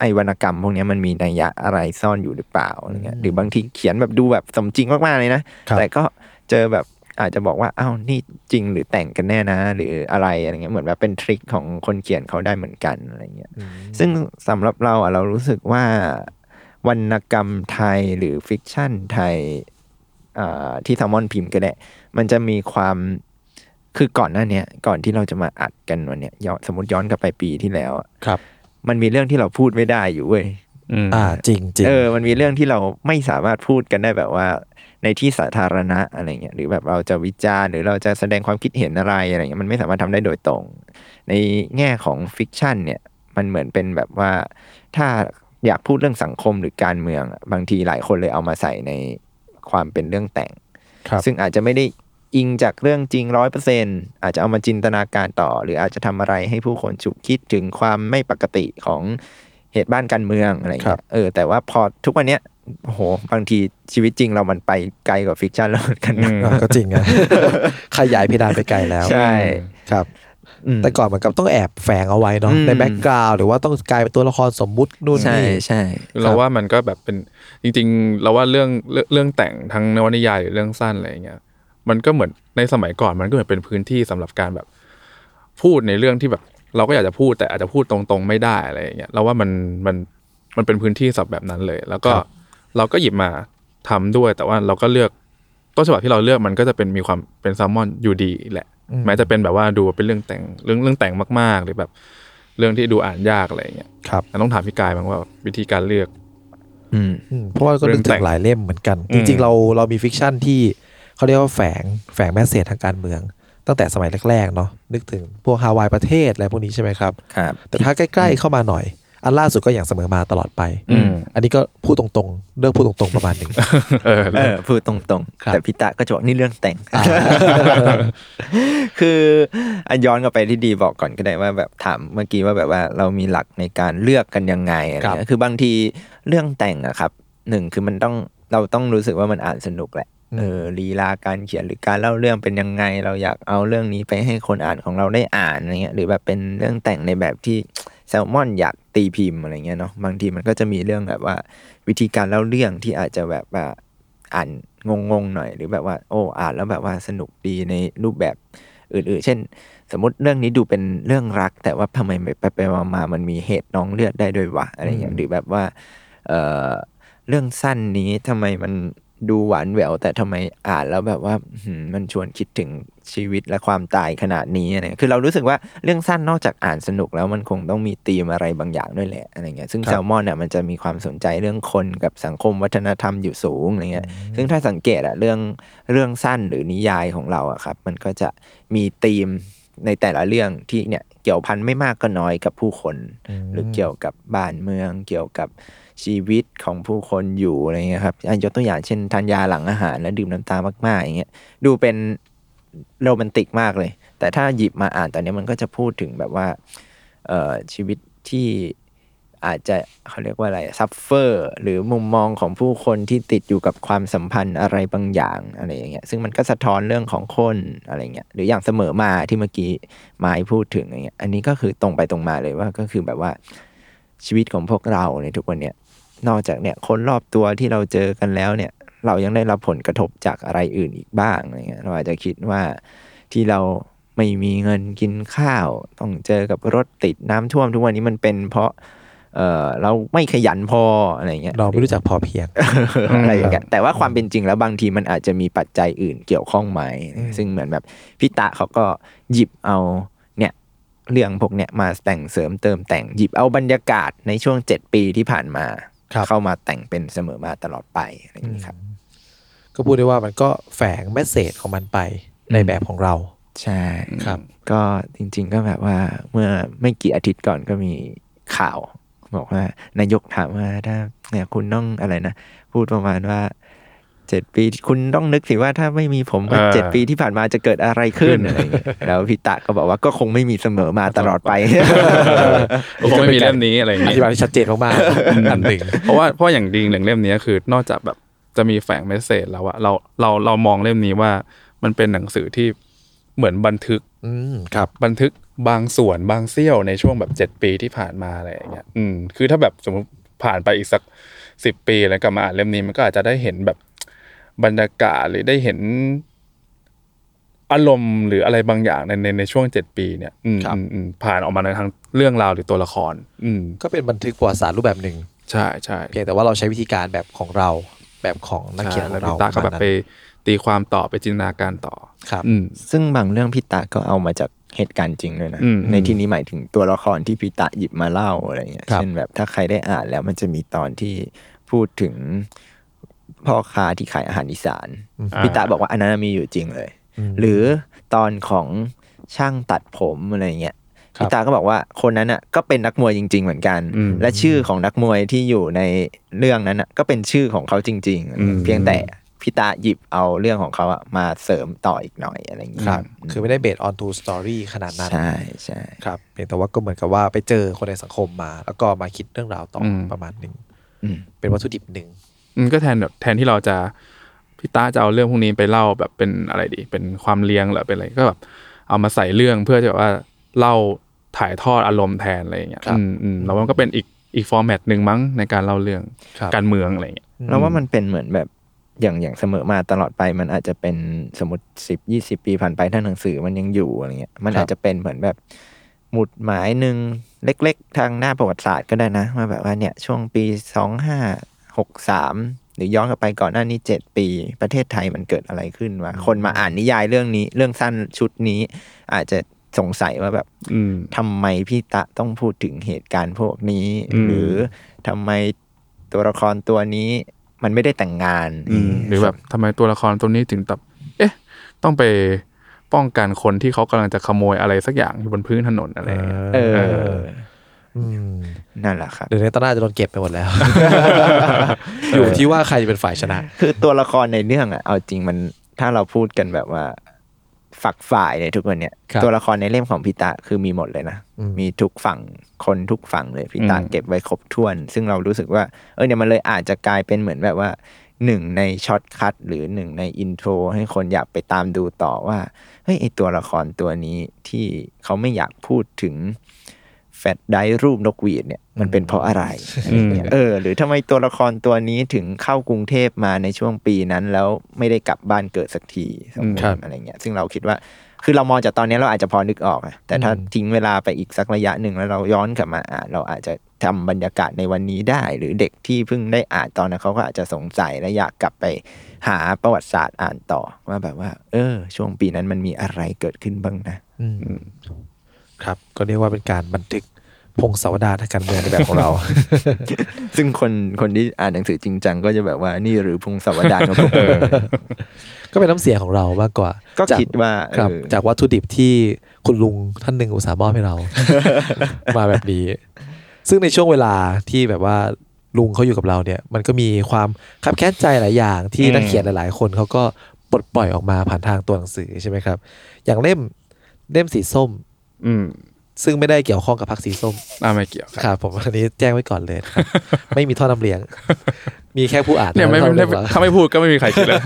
ไอ้วรรณกรรม พวกเนี้ยมันมีนัยยะอะไรซ่อนอยู่หรือเปล่าอะไรเงี้ยหรือบางทีเขียนแบบดูแบบสมจริงมากๆเลยนะครับแต่ก็เจอแบบอาจจะบอกว่าอ้าวนี่จริงหรือแต่งกันแน่นะ หรืออะไรอะไรเงี้ยเหมือนแบบเป็น trick ของคนเขียนเขาได้เหมือนกันอะไรเงี้ยซึ่งสำหรับเราอะเรารู้สึกว่าวรรณกรรมไทยหรือฟิกชันไทยอ่า ที่แซลมอนพิมพ์ก็ได้ มันจะมีความคือก่อนหน้าเนี้ยก่อนที่เราจะมาอัดกันวันเนี้ยย้อนสมมติย้อนกลับไปปีที่แล้วอะครับ มันมีเรื่องที่เราพูดไม่ได้อยู่เว้ยอืมอ่า จริงจริงเออ มันมีเรื่องที่เราไม่สามารถพูดกันได้แบบว่า ในที่สาธารณะอะไรเงี้ยหรือแบบเราจะวิจารณ์หรือเราจะแสดงความคิดเห็นอะไรอะไรเงี้ยมันไม่สามารถทำได้โดยตรง ในแง่ของ fiction เนี่ย มันเหมือนเป็นแบบว่าถ้าอยากพูดเรื่องสังคมหรือการเมืองอะบางทีหลายคนเลยเอามาใส่ใน ความเป็นเรื่องแต่งครับซึ่งอาจจะไม่ได้อิงจากเรื่องจริงร้อยเปอร์เซ็นอาจจะเอามาจินตนาการต่อ หรืออาจจะทำอะไรให้ผู้คนฉุกคิดถึงความไม่ปกติของเหตุบ้านการเมืองอะไรเงี้ยครับเออแต่ว่าพอทุกวันเนี้ยโอ้โหบางทีชีวิตจริงเรามันไปไกลกว่า fiction แล้วเหมือนกันนะอ่าก็จริงอะขยายเพดานไปไกลแล้ว ใช่ครับอืม แต่ก่อนเหมือนกับต้องแอบแฝงเอาไว้เนาะอืมใน background หรือว่าต้องกลายเป็นตัวละครสมมุตินู่นใช่นี่ใช่เราว่ามันก็แบบเป็นจริงๆ เราว่าเรื่องเรื่องเรื่องแต่งทั้งนวนิยายหรือเรื่องสั้นอะไรอย่างเงี้ยมันก็เหมือนในสมัยก่อนมันก็เหมือนเป็นพื้นที่สำหรับการแบบพูดในเรื่องที่แบบ เราก็อยากจะพูดแต่อาจจะพูดตรงๆไม่ได้อะไรอย่างเงี้ยเราว่ามันมันมันเป็นพื้นที่สำหรับแบบนั้นเลย แล้วก็ครับเราก็หยิบมาทำด้วย แต่ว่าเราก็เลือกต้นฉบับที่เราเลือกมันก็จะเป็นมีความเป็นแซลมอนอยู่ดีแหละ แม้จะเป็นแบบว่าดูเป็นเรื่องแต่งเรื่องเรื่องแต่งมาก ๆ หรือแบบ เรื่องที่ดูอ่านยากอะไรอย่างเงี้ยครับแต่ต้องถามพี่กายบ้างว่าวิธีการเลือก อืมอืมเพราะว่าก็นึกเรื่องแต่งหลายเล่มเหมือนกันอืจมริง ๆ เราเรามี fiction ที่เขาเรียกว่าแฝงแฝง message ทางการเมือง ตั้งแต่สมัยแรกๆเนาะนึกถึงพวกฮาวายประเทศอะไรพวกนี้ใช่ไหมครับครับแต่ถ้าใกล้ ๆ เข้ามาหน่อย อันล่าสุดก็อย่างเสมอมาตลอดไปอืมอันนี้ก็พูดตรงๆเลือกพูดตรงๆประมาณหนึ่งเออเออพูดตรงครับๆแต่พี่ตะก็จะบอกนี่เรื่องแต่ง คืออะย้อนกลับไปที่ดีบอกก่อนก็ได้ว่าแบบถามเมื่อกี้ว่าแบบว่าเรามีหลักในการเลือกกันยังไงอะไรครับเงี้ยคือบางทีเรื่องแต่งอะครับหนึ่งคือมันต้องเราต้องรู้สึกว่ามันอ่านสนุกแหละ เออลีลาการเขียนหรือการเล่าเรื่องเป็นยังไง เราอยากเอาเรื่องนี้ไปให้คนอ่านของเราได้อ่านอะไรเงี้ยหรือแบบเป็นเรื่องแต่งในแบบที่แซลมอนอยากตีพิมพ์อะไรเงี้ยเนาะบางทีมันก็จะมีเรื่องแบบว่า วิธีการเล่าเรื่องที่อาจจะแบบว่าอ่านงงๆหน่อย หรือแบบว่าโอ้อ่านแล้วแบบว่าสนุกดีในรูปแบบอื่นๆ เช่น สมมติเรื่องนี้ดูเป็นเรื่องรัก แต่ว่าทำไมไปไปมามันมีเหตุน้องเลือดได้ด้วยวะอะไรเงี้ยหรือแบบว่า เออเรื่องสั้นนี้ทำไมมัน ดูหวานแหวว แต่ทำไมอ่านแล้วแบบว่าหืมมันชวนคิดถึงชีวิตและความตายขนาดนี้อะไรเงี้ยคือเรารู้สึกว่าเรื่องสั้นนอกจากอ่านสนุกแล้วมันคงต้องมีธีมอะไรบางอย่างด้วยแหละอะไรเงี้ยซึ่งครับแซลมอนเนี่ยมันจะมีความสนใจเรื่องคนกับสังคมวัฒนธรรมอยู่สูงอะไรเงี้ยซึ่งถ้าสังเกตอะเรื่องเรื่องสั้นหรือนิยายของเราอะครับ มันก็จะมีธีมในแต่ละเรื่องที่เนี่ยเกี่ยวพันไม่มากก็น้อยกับผู้คน หรือเกี่ยวกับบ้านเมืองเกี่ยวกับ ชีวิตของผู้คนอยู่อะไรเงี้ยครับอะยกตัวอย่างเช่นทานยาหลังอาหารแล้วดื่มน้ำตามากๆอย่างเงี้ยดูเป็นโรแมนติกมากเลย แต่ถ้าหยิบมาอ่านตอนนี้มันก็จะพูดถึงแบบว่าเอ่อชีวิตที่อาจจะเขาเรียกว่าอะไร suffer หรือมุมมองของผู้คนที่ติดอยู่กับความสัมพันธ์อะไรบางอย่างอะไรอย่างเงี้ยซึ่งมันก็สะท้อนเรื่องของคนอะไรเงี้ยหรืออย่างเสมอมาที่เมื่อกี้ไม้พูดถึงอย่างเงี้ยอันนี้ก็คือตรงไปตรงมาเลยว่าก็คือแบบว่าชีวิตของพวกเราในทุกวันเนี่ย นอกจากเนี่ยคนรอบตัวที่เราเจอกันแล้วเนี่ย เรายังได้รับผลกระทบจากอะไรอื่นอีกบ้างอะไรเงี้ยเราอาจจะคิดว่าที่เราไม่มีเงินกินข้าว ต้องเจอกับรถติดน้ำท่วมทุกวันนี้มันเป็นเพราะ เออเราไม่ขยันพออะไรเงี้ยเราไม่รู้จักพอเพียงอะไรอย่างเงี้ยแต่ว่าความเป็นจริงแล้วบางทีมันอาจจะมีปัจจัยอื่นเกี่ยวข้องไหมซึ่งเหมือนแบบพี่ตะเขาก็หยิบเอาเนี่ยเรื่องพวกเนี้ยมาแต่งเสริมเติมแต่งหยิบเอาบรรยากาศในช่วงเจ็ดปีที่ผ่านมาครับ เข้ามาแต่งเป็นเสมอมาตลอดไปอะไรอย่างนี้ครับ ก็พูดได้ว่ามันก็แฝงแมสเซจของมันไปในแบบของเรา ใช่ครับ ก็จริง ๆ ก็แบบว่าเมื่อไม่กี่อาทิตย์ก่อนก็มีข่าว บอกว่านายกถามว่าถ้าเนี่ยคุณต้องอะไรนะ พูดประมาณว่า เจ็ดปีคุณต้องนึกสิว่าถ้าไม่มีผมก็เออเจ็ดปีที่ผ่านมาจะเกิดอะไรขึ้นอะไรอย่างเงี้ยแล้วพี่ตะก็บอกว่าก็คงไม่มีเสมอมาตลอดไปคงไม่มีเล่มนี้อะไรอย่างอเงี้ธิยบายที่ชัดเจนมากๆอันหนึ่งเพราะว่าเพราะอย่างดีหนึ่งเล่มนี้คือนอกจากแบบจะมีแฝงเมสเซจแล้วอะเราเราเรามองเล่มนี้ว่ามันเป็นหนังสือที่เหมือนบันทึกอืมครับบันทึกบางส่วนบางเสี้ยวในช่วงแบบเจ็ดปีที่ผ่านมาอะไรอย่างเงี้ยอืมคือถ้าแบบสมมติผ่านไปอีกสักสิบปีแล้วกลับมาอ่านเล่มนี้มันก็อาจจะได้เห็นแบบ บรรยากาศหรือได้เห็นอารมณ์หรืออะไรบางอย่างในในในช่วงเจ็ดปีเนี่ยอืมครับอืมอืมผ่านออกมาในทางเรื่องราวหรือตัวละคร อืมก็เป็นบันทึกประวัติศาสตร์รูปแบบหนึ่งใช่ใช่เพียงแต่ว่าเราใช้วิธีการแบบของเราแบบของนักเขียนขแล้อวงพี่เราตาก็แบบประมาณนั้นไปตีความต่อไปจินตนาการต่อครับอืมซึ่งบางเรื่องพี่ตะก็เอามาจากเหตุการณ์จริงด้วยนะอืมในที่นี้หมายถึงตัวละครที่พี่ตะหยิบมาเล่าอะไรเงี้ยครับเช่นแบบถ้าใครได้อ่านแล้วมันจะมีตอนที่พูดถึง พ่อค้าที่ขายอาหารอีสานอ่าพี่ตะบอกว่าอันนั้นมีอยู่จริงเลย หรือตอนของช่างตัดผมอะไรเงี้ยครับพี่ตาก็บอกว่าคนนั้นอะก็เป็นนักมวยจริง ๆ เหมือนกันอืมและชื่อของนักมวยที่อยู่ในเรื่องนั้นอะก็เป็นชื่อของเขาจริงอืมๆเพียงแต่พี่ตาหยิบเอาเรื่องของเขาอะมาเสริมต่ออีกหน่อยอะไรอย่างเงี้ยครับ คือไม่ได้เบสออนทูสตอรี่ขนาดนั้น ใช่ใช่ครับเพียงแต่ว่าก็เหมือนกับว่าไปเจอคนในสังคมมา แล้วก็มาคิดเรื่องราวต่ออมประมาณหนึ่งอืมเป็นวัตถุดิบหนึ่ง อืมก็แทนแบบแทนที่เราจะพี่ตาจะเอาเรื่องพวกนี้ไปเล่าแบบเป็นอะไรดี เป็นความเลี้ยงหรือเป็นอะไรก็แบบเอามาใส่เรื่องเพื่อจะแบบว่าเล่าถ่ายทอดอารมณ์แทนอะไรอย่างเงี้ยอืมอืมแล้วมันก็เป็นอีกอีกฟอร์แมตหนึ่งมั้งในการเล่าเรื่องครับการเมืองอะไรอย่างเงี้ยแล้วว่ามันเป็นเหมือนแบบอย่างอย่างเสมอมาตลอดไปมันอาจจะเป็นสมมติสิบยี่สิบปีผ่านไปถ้าหนังสือมันยังอยู่อะไรเงี้ยมันครับอาจจะเป็นเหมือนแบบหมุดหมายหนึ่งเล็ก ๆ ทางหน้าประวัติศาสตร์ก็ได้นะว่าแบบว่าเนี่ยช่วงปีสองห้า หกสามหรือย้อนกลับไปก่อนหน้านี้เจ็ดปี ประเทศไทยมันเกิดอะไรขึ้นวะคนมาอ่านนิยายเรื่องนี้เรื่องสั้นชุดนี้ อาจจะสงสัยว่าแบบอืมทำไมพี่ตะต้องพูดถึงเหตุการณ์พวกนี้อืมหรือทำไมตัวละครตัวนี้มันไม่ได้แต่งงานอืมหรือแบบทำไมตัวละครตัวนี้ถึงแบบเอ๊ะ ต้องไปป้องกันคนที่เขากำลังจะขโมยอะไรสักอย่างอยู่บนพื้นถนนอะไรอย่างเงี้ยเออเอออืม นั่นแหละครับเดี๋ยวนี้ตอนหน้าจะโดนเก็บไปหมดแล้ว อยู่ที่ว่าใครจะเป็นฝ่ายชนะ คือตัวละครในเรื่องอะเอาจริงมันถ้าเราพูดกันแบบว่าฝักฝ่ายในทุกวันเนี้ยครับตัวละครในเล่มของพิตะคือมีหมดเลยนะอืมมีทุกฝั่งคนทุกฝั่งเลยพิตะอืมเก็บไว้ครบถ้วน ซึ่งเรารู้สึกว่าเออเนี่ยมันเลยอาจจะกลายเป็นเหมือนแบบว่าหนึ่งใน shortcut หรือหนึ่งใน intro ให้คนอยากไปตามดูต่อว่าเฮ้ยไอตัวละครตัวนี้ที่เขาไม่อยากพูดถึง แฟดไดรูปนกหวีดเนี่ยมันเป็นเพราะอะไรอะไรเงี้ยเออ หรือทำไมตัวละครตัวนี้ถึงเข้ากรุงเทพมาในช่วงปีนั้น แล้วไม่ได้กลับบ้านเกิดสักทีสมมครัติบอะไรเงี้ย ซึ่งเราคิดว่าคือเรามองจากตอนนี้เราอาจจะพอนึกออกอะแต่ถ้าอืมทิ้งเวลาไปอีกสักระยะหนึ่งแล้วเราย้อนกลับมาอ่านเราอาจจะทำบรรยากาศในวันนี้ได้ หรือเด็กที่เพิ่งได้อ่านตอนนั้นเขาก็อาจจะสงสัยและอยากกลับไปหาประวัติศาสตร์อ่านต่อว่าแบบว่า เออ ช่วงปีนั้นมันมีอะไรเกิดขึ้นบ้างนะอืม ครับ ก็เรียกว่าเป็นการบันทึกพงศาวดารทางการเมืองในแบบของเรา ซึ่งคนคนที่อ่านหนังสือจริงจังก็จะแบบว่านี่หรือพงศาวดารของผมก็เป็นน้ำเสียงของเรามากกว่า ก็จากคิดว่าครับเออจากวัตถุดิบที่คุณลุงท่านหนึ่งอุตส่าห์มอบให้เรา มาแบบนี้ ซึ่งในช่วงเวลาที่แบบว่าลุงเขาอยู่กับเราเนี่ย มันก็มีความคับแค้นใจหลายอย่างที่อืมนักเขียนหลาย ๆ คนเขาก็ปลดปล่อยออกมาผ่านทางตัวหนังสือใช่ไหมครับ อย่างเล่มเล่มสีส้ม อืมซึ่งไม่ได้เกี่ยวข้องกับพรรคสีส้มอ่าไม่เกี่ยวครับครับ ผมอันนี้แจ้งไว้ก่อนเลยนะครับ ไม่มีท่อนำเลียง มีแค่ผู้อ่านเนี่ยไม่ท่าไม่เรื่องว่าถ้าไม่พูดก็ไม่มีใครคิดเลย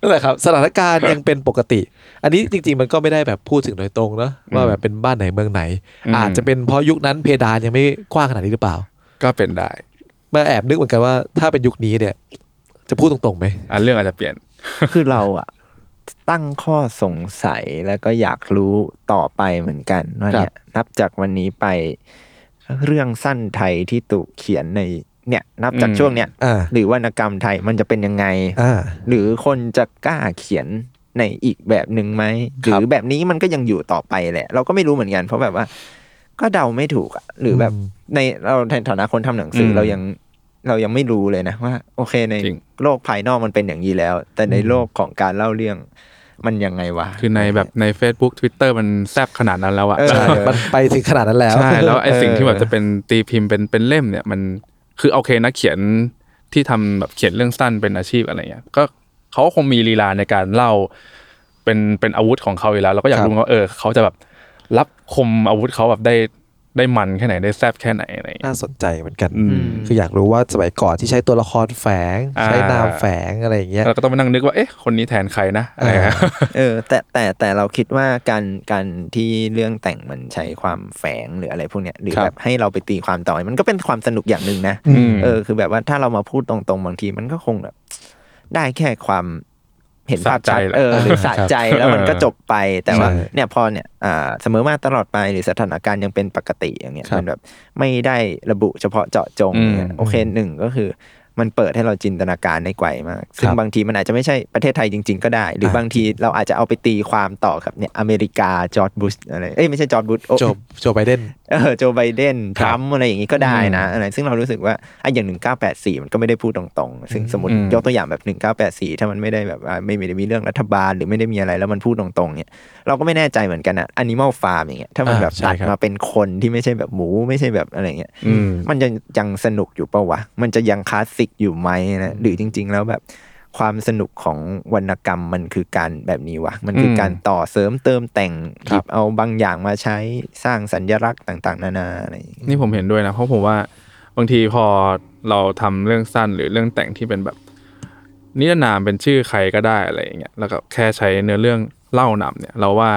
นั่นแหละครับ สถานการณ์ยังเป็นปกติ อันนี้จริง ๆ มันก็ไม่ได้แบบพูดถึงโดยตรงเนอะว่าแบบเป็นบ้านไหนเมืองไหนอืมอาจจะเป็นเพราะยุคนั้นเพดานยังไม่กว้างขนาดนี้หรือเปล่า ก็เป็นได้มาแอบนึกเหมือนกันว่าถ้าเป็นยุคนี้เนี่ย จะพูดตรงๆไหมอะเรื่องอาจจะเปลี่ยน คือเราอะ ตั้งข้อสงสัยแล้วก็อยากรู้ต่อไปเหมือนกันว่าเนี่ยนับจากวันนี้ไปเรื่องสั้นไทยที่ถูกเขียนในเนี่ย นับจากอืมช่วงเนี้ยอ่าหรือวรรณกรรมไทยมันจะเป็นยังไงอ่าหรือคนจะกล้าเขียนในอีกแบบหนึ่งไหมหครับรือแบบนี้มันก็ยังอยู่ต่อไปแหละ เราก็ไม่รู้เหมือนกัน เพราะแบบว่า ก็เดาไม่ถูกอะหรือแบบอืมในเราในฐานะคนทำหนังสืออมเรายังเรายังไม่รู้เลยนะว่า โอเคในจริงโลกภายนอกมันเป็นอย่างนี้แล้ว แต่ในโลกของการเล่าเรื่อง มันยังไงวะคือในแบบใน Facebook Twitter มันแซบขนาดนั้นแล้วอะเออใช่มันไปถึงขนาดนั้นแล้วใช่แล้วไอ้เออสิ่งที่แบบจะเป็นตีพิมพ์เป็นเป็นเล่มเนี่ยมันคือโอเคนักเขียนที่ทำแบบเขียนเรื่องสั้นเป็นอาชีพอะไรเงี้ยก็เขาก็คงมีลีลาในการเล่า เป็นเป็นอาวุธของเขาอยู่แล้วเราก็อยากครับรู้ว่าเออเขาจะแบบรับคมอาวุธเขาแบบได้ ได้มันแค่ไหนได้แซบแค่ไหนอะไรเงี้ยน่าสนใจเหมือนกันอืมคืออยากรู้ว่าสมัยก่อนที่ใช้ตัวละครแฝงอ่าใช้นามแฝงอะไรอย่างเงี้ยเราก็ต้องมานั่งนึกว่าเอ๊ะคนนี้แทนใครนะอะไรเงี้ยเออแต่แต่แต่เราคิดว่าการการที่เรื่องแต่งมันใช้ความแฝงหรืออะไรพวกเนี้ยหรือครับแบบให้เราไปตีความต่อมันก็เป็นความสนุกอย่างหนึ่งนะอืมเออคือแบบว่าถ้าเรามาพูดตรงๆบางทีมันก็คงแบบได้แค่ความ เห็นภาพชัดสะใจแหละเออหรือสะใจแล้วมันก็จบไปแต่ว่าใช่เนี่ยพอเนี่ยอ่าเสมอมาตลอดไปหรือสถานการณ์ยังเป็นปกติอย่างเงี้ยครับมันแบบไม่ได้ระบุเฉพาะเจาะจงอืมเนี่ยโอเคหนึ่งก็คือมันเปิดให้เราจินตนาการได้ไกลมาก ซึ่ครับบางทีมันอาจจะไม่ใช่ประเทศไทยจริง ๆ ก็ได้ หรืออ่าบางทีเราอาจจะเอาไปตีความต่อกับเนี่ยอเมริกาจอร์จบุชอะไร เอ้ยไม่ใช่จอร์จบุชโอ้โจโจไบเดน เออโจไบเดนครับทรัมป์อะไรอย่างนี้ก็ได้นะอะไรซึ่งเรารู้สึกว่าไอ้อย่างหนึ่งเก้าแปดสี่มันก็ไม่ได้พูดตรงๆ ซึ่งสมมติอืมยกตัวอย่างแบบหนึ่งเก้าแปดสี่ถ้ามันไม่ได้แบบว่าไม่ได้มีเรื่องรัฐบาลหรือไม่ได้มีอะไรแล้วมันพูดตรงๆเนี่ยเราก็ไม่แน่ใจเหมือนกันอะ Animal Farm อย่างเงี้ยถ้ามันอ่าแบบใช่ตัดครับมาเป็นคนที่ไม่ใช่แบบหมูไม่ใช่แบบอะไรเงี้ยอืมมันจะยังสนุกอยู่ปะวะมันจะยังคลาสสิกอยู่ไหมนะหรือจริง ๆ แล้วแบบ ความสนุกของวรรณกรรมมันคือการแบบนี้วะมันคืออืมการต่อเสริมเติมแต่งครับหยิบเอาบางอย่างมาใช้สร้างสัญลักษณ์ต่าง ๆ นานาอะไรอย่างงี้นี่ผมเห็นด้วยนะเพราะผมว่าบางทีพอเราทำเรื่องสั้นหรือเรื่องแต่งที่เป็นแบบนิรนามเป็นชื่อใครก็ได้อะไรอย่างเงี้ยแล้วก็แค่ใช้เนื้อเรื่องเล่านำเนี่ย เราว่า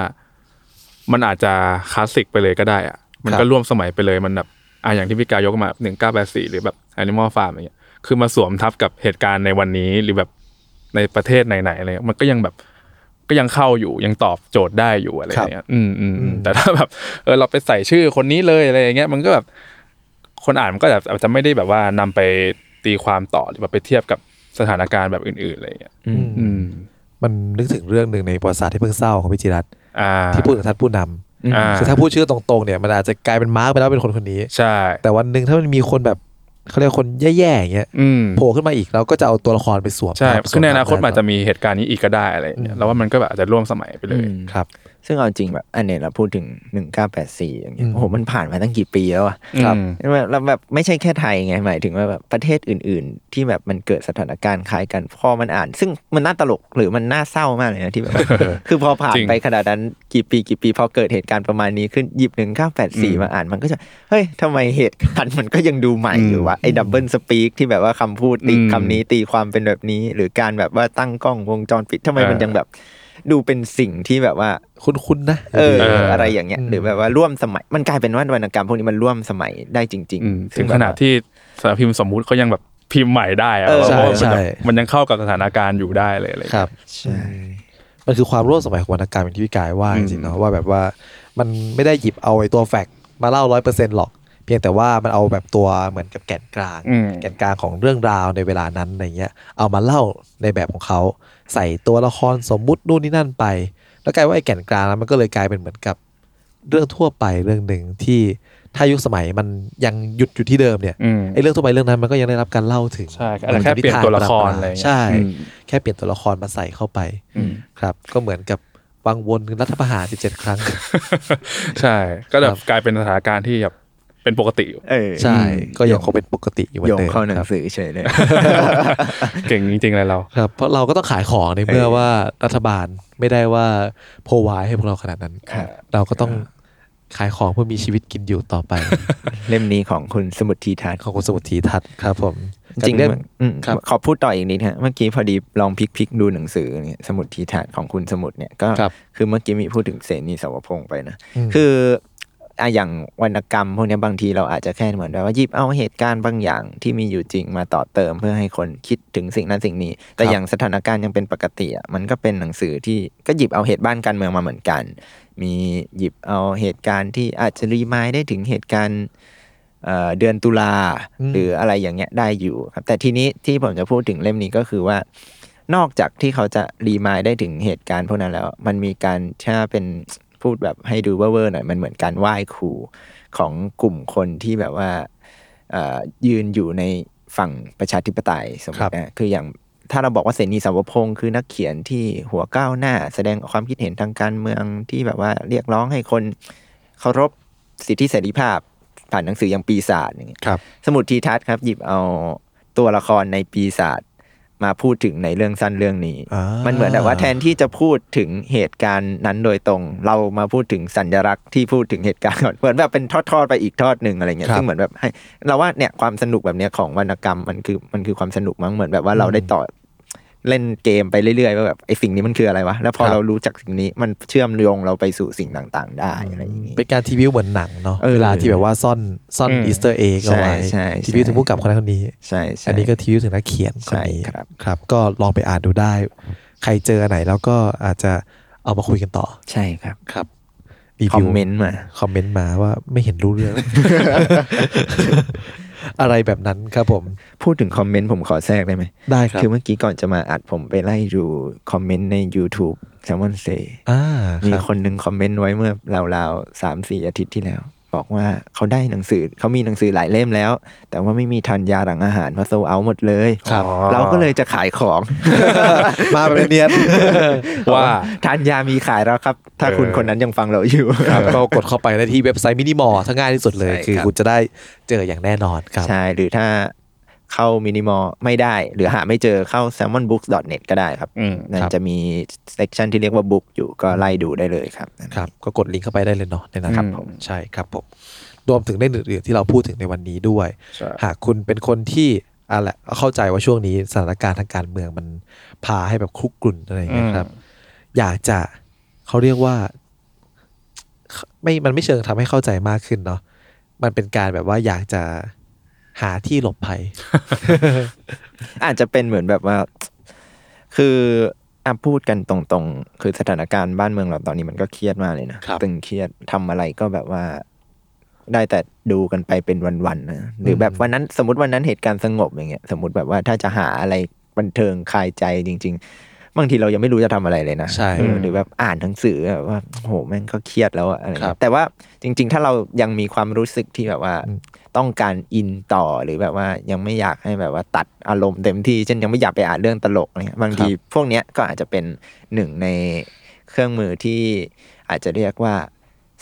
มันอาจจะคลาสสิกไปเลยก็ได้อะมันครับก็ร่วมสมัยไปเลยมันแบบอะอย่างที่พี่กายกมาหนึ่งเก้าแปดสี่หรือแบบ Animal Farm อย่างเงี้ยคือมาสวมทับกับเหตุการณ์ในวันนี้หรือแบบ ในประเทศไหนๆอะไรเงี้ยมันก็ยังแบบก็ยังเข้าอยู่ยังตอบโจทย์ได้อยู่อะไรอย่างเงี้ยอืมอืมอืมแต่ถ้าแบบเออเราไปใส่ชื่อคนนี้เลยอะไรอย่างเงี้ยมันก็แบบคนอ่านมันก็แบบอาจจะไม่ได้แบบว่านำไปตีความต่อหรือแบบไปเทียบกับสถานการณ์แบบอื่นๆอะไรอย่างเงี้ยอืมมันนึกถึงเรื่องหนึ่งในประวัติศาสตร์ที่เพิ่งเศร้าของพิจิรัตน์อ่าที่พูดถึงท่านผู้นำอ่าคือถ้าพูดชื่อตรงๆเนี่ยมันอาจจะกลายเป็นมาร์กไปแล้วเป็นคนคนนี้ใช่ แต่วันหนึ่งถ้ามันมีคนแบบ เขาเรียกว่าคนแย่ๆอย่างเงี้ยอืมโผล่ขึ้นมาอีกเราก็จะเอาตัวละครไปสวมใช่ทับคือในอนาคตสวมันอาจจะมีเหตุการณ์นี้อีกก็ได้อะไรอย่างเงี้ยแล้วว่ามันก็แบบอาจจะร่วมสมัยไปเลยอืมครับ ซึ่งเอาจริงแบบอันเนี้ยเราพูดถึง1984อย่างเงี้อืยมโอ้โหมันผ่านมาตั้งกี่ปีแล้วอะครับแล้วแบบไม่ใช่แค่ไทยไงหมายถึงว่าแบบประเทศอื่น ๆ ที่แบบมันเกิดสถานการณ์คล้ายกันพอมันอ่าน ซึ่งมันน่าตลกหรือมันน่าเศร้ามากเลยนะที่แบบคือพอผ่านจริงไปขนาดนั้นกี่ปีกี่ปีพอเกิดเหตุการณ์ประมาณนี้ขึ้นหยิบ1984มาอ่านมันก็จะเฮ้ยทำไมเหตุการณ์มันก็ยังดูใหม่อยู่วะไอ้ดับเบิลสปีกที่แบบว่าคำพูดตีอืมคำนี้ตีความเป็นแบบนี้ หรือการแบบว่าตั้งกล้องวงจรปิดทำไมมันเออยังแบบ ดูเป็นสิ่งที่แบบว่าคุ้นๆนะเออเออออะไรอย่างเงี้ยอืมหรือแบบว่าร่วมสมัยมันกลายเป็นว่าวรรณกรรมพวกนี้มันร่วมสมัยได้จริงอืมๆถึงขนาดที่สารพิมพ์สมมุติเขายังแบบพิมพ์ใหม่ได้อะเออเพราะว่ามันใช่แบบใช่มันยังเข้ากับสถานการณ์อยู่ได้เลยอะไรอย่างคเงี้ยรับใช่มันคือความร่วมสมัยของวรรณกรรมอย่างที่พี่กายว่าอืจมริงๆเนาะว่าแบบว่ามันไม่ได้หยิบเอาไอ้ตัวแฟกต์มาเล่าร้อยเปอร์เซ็นต์หรอก เพียงแต่ว่ามันเอาแบบตัวเหมือนกับแก่นกลางอืมแก่นกลางของเรื่องราวในเวลานั้นอะไรเงี้ยเอามาเล่าในแบบของเขา ใส่ตัวละครสมมุตินู่นนี่นั่นไป แล้วกลายว่าไอ้แก่นกลางนั้นมันก็เลยกลายเป็นเหมือนกับเรื่องทั่วไปเรื่องหนึ่งที่ถ้ายุคสมัยมันยังหยุดอยู่ที่เดิมเนี่ยอืมไอ้เรื่องทั่วไปเรื่องนั้นมันก็ยังได้รับการเล่าถึงใช่อาจจะแค่เปลี่ยนตัวละครอะไรเงี้ยใช่อืมแค่เปลี่ยนตัวละครมาใส่เข้าไปอืมครับ ก็เหมือนกับวังวนรัฐประหาร 17 ครั้ง ใช่ ก็แบครับบกลายเป็นสถานการณ์ที่แบบ เป็นปกติอยู่เออใช่ก็ยังคงเป็นปกติอยู่เหมือโยนงเดิมเข้าหนังครับสือเฉยเลยเก่งจริงๆเลยเราครับเพราะเราก็ต้องขายของในเมื่อว่ารัฐบาลไม่ได้ว่าโพวายให้พวกเราขนาดนั้นครับเราก็ต้องขายของเพื่อมีชีวิตกินอยู่ต่อไป เล่มนี้ของคุณสมุทรทีทัศน์ของคุณสมุทรทีทัศน์ครับผมจริงกับเล่มอืมครับขอพูดต่ออีกนิดฮะเมื่อกี้พอดีลองพลิกพลิกๆดูหนังสือเนี่ยสมุดทีทัศน์ของคุณสมุดเนี่ยก็ครับคือเมื่อกี้มีพูดถึงเสนีสาวพงษ์ไปนะอืมคือ อะอย่างวรรณกรรม พวกเนี้ยบางทีเราอาจจะแค่เหมือนแบบว่าหยิบเอาเหตุการณ์บางอย่างที่มีอยู่จริงมาต่อเติมเพื่อให้คนคิดถึงสิ่งนั้นสิ่งนี้ แต่ครับอย่างสถานการณ์ยังเป็นปกติอะมันก็เป็นหนังสือที่ก็หยิบเอาเหตุบ้านการเมืองมาเหมือนกัน มีหยิบเอาเหตุการณ์ที่อาจจะรีมายได้ถึงเหตุการณ์เอ่อเดือนตุลาอืมหรืออะไรอย่างเงี้ยได้อยู่ครับ แต่ทีนี้ที่ผมจะพูดถึงเล่มนี้ก็คือว่านอกจากที่เขาจะรีมายได้ถึงเหตุการณ์พวกนั้นแล้ว มันมีการถ้าเป็น พูดแบบให้ดูเวอร์ๆหน่อยมันเหมือนการไหว้ครูของกลุ่มคนที่แบบว่าเอ่อยืนอยู่ในฝั่งประชาธิปไตยสมมครัติบนะคืออย่างถ้าเราบอกว่าเสนีสาวพงศ์คือนักเขียนที่หัวก้าวหน้า แสดงความคิดเห็นทางการเมืองที่แบบว่าเรียกร้องให้คนเคารพสิทธิเสรีภาพ ผ่านหนังสืออย่างปีศาจอย่างเงี้ยครับสมุดทีทัศน์ครับ หยิบเอาตัวละครในปีศาจ มาพูดถึงในเรื่องสั้นเรื่องนี้อ่ามัมันเหมือนแบบว่าแทนที่จะพูดถึงเหตุการณ์นั้นโดยตรง เรามาพูดถึงสัญลักษณ์ที่พูดถึงเหตุการณ์ก่อนเหมือนแบบเป็นทอดๆไปอีกทอดหนึ่งอะไรเงี้ยครับซึ่งเหมือนแบบให้เราว่าเนี่ยความสนุกแบบเนี้ยของวรรณกรรมมันคือมันคือความสนุกมั้งเหมือนแบบว่าเราได้ต่อ เล่นเกมไปเรื่อยๆว่าแบบไอ้สิ่งนี้มันคืออะไรวะแล้วพอครับเรารู้จักสิ่งนี้มันเชื่อมโยงเราไปสู่สิ่งต่างๆ ได้อะไรอย่างนี้เป็นการทีวิวเหมือนหนังเนาะเออเวลาที่แบบว่าซ่อนซ่อนอืม Easter egg เอาไว้ใช่ใช่ทีวิวถึงผู้กำกับคนนั้นคนนี้ใช่ใช่อันนี้ก็ทีวิวถึงนักเขียนคนนี้ใช่ครับครับ ก็ลองไปอ่านดูได้ ใครเจออันไหนแล้วก็อาจจะเอามาคุยกันต่อ ใช่ครับครับ recommend มาคอมเมนต์มาว่าไม่เห็นรู้เรื่อง อะไรแบบนั้นครับผม พูดถึงคอมเมนต์ผมขอแทรกได้ไหมได้ครับ คือเมื่อกี้ก่อนจะมาอัดผมไปไล่ดูคอมเมนต์ใน YouTube Salmon Say อ่ามีรับคนหนึ่งคอมเมนต์ไว้เมื่อราวๆสามสี่อาทิตย์ที่แล้ว บอกว่าเขาได้หนังสือเขามีหนังสือหลายเล่มแล้ว แต่ว่าไม่มีทันยาหลังอาหารเพราะโซเอาหมดเลยครับเราก็เลยจะขายของ มาแบบเนียนว่าทานยามีขายแล้วครับ ถ้าเออคุณคนนั้นยังฟังเราอยู่ครับก็กดเข้าไปได้ที่เว็บไซต์มินิมอลถ้าง่ายที่สุดเลยใช่คือครับคุณจะได้เจออย่างแน่นอนครับใช่หรือถ้า เข้ามินิมอลไม่ได้ หรือหาไม่เจอเข้า salmonbooks.net ก็ได้ครับอืมนั่นครับจะมีเซ c ชันที่เรียกว่าบุ๊กอยู่ก็ไล่ดูได้เลยครับครับ ก็กดลิงก์เข้าไปได้เลยเนาะในนั้นครับผมใช่ครับผมรวมถึงเรื่องอื่นๆที่เราพูดถึงในวันนี้ด้วยใช่หากคุณเป็นคนที่อะไรเข้าใจว่าช่วงนี้สถานการณ์ทางการเมืองมันพาให้แบบคลุกกลุ่นอะไรอย่างเงี้ยครับ อยากจะเขาเรียกว่า ไม่มันไม่เชิงทำให้เข้าใจมากขึ้นเนาะมันเป็นการแบบว่าอยากจะ หาที่หลบภัย อาจจะเป็นเหมือนแบบว่า คืออะพูดกันตรงๆ คือสถานการณ์บ้านเมืองเราตอนนี้มันก็เครียดมากเลยนะครับตึงเครียดทำอะไรก็แบบว่า ได้แต่ดูกันไปเป็นวันๆนะหรือแบบวันนั้นสมมติวันนั้นเหตุการณ์สงบอย่างเงี้ย สมมติแบบว่าถ้าจะหาอะไรบันเทิงคลายใจจริง ๆ บางทีเรายังไม่รู้จะทำอะไรเลยนะใช่เออหรือแบบอ่านหนังสือแบบว่าโหแม่งก็เครียดแล้วอะอะไรครัเงี้บยแต่ว่าจริง ๆ ถ้าเรายังมีความรู้สึกที่แบบว่าอืมต้องการอินต่อหรือแบบว่ายังไม่อยากให้แบบว่าตัดอารมณ์เต็มที่เช่นยังไม่อยากไปอ่านเรื่องตลกอะไรเงี้ยบางทีพวกเนี้ยก็อาจจะเป็นหนึ่งในเครื่องมือที่อาจจะเรียกว่า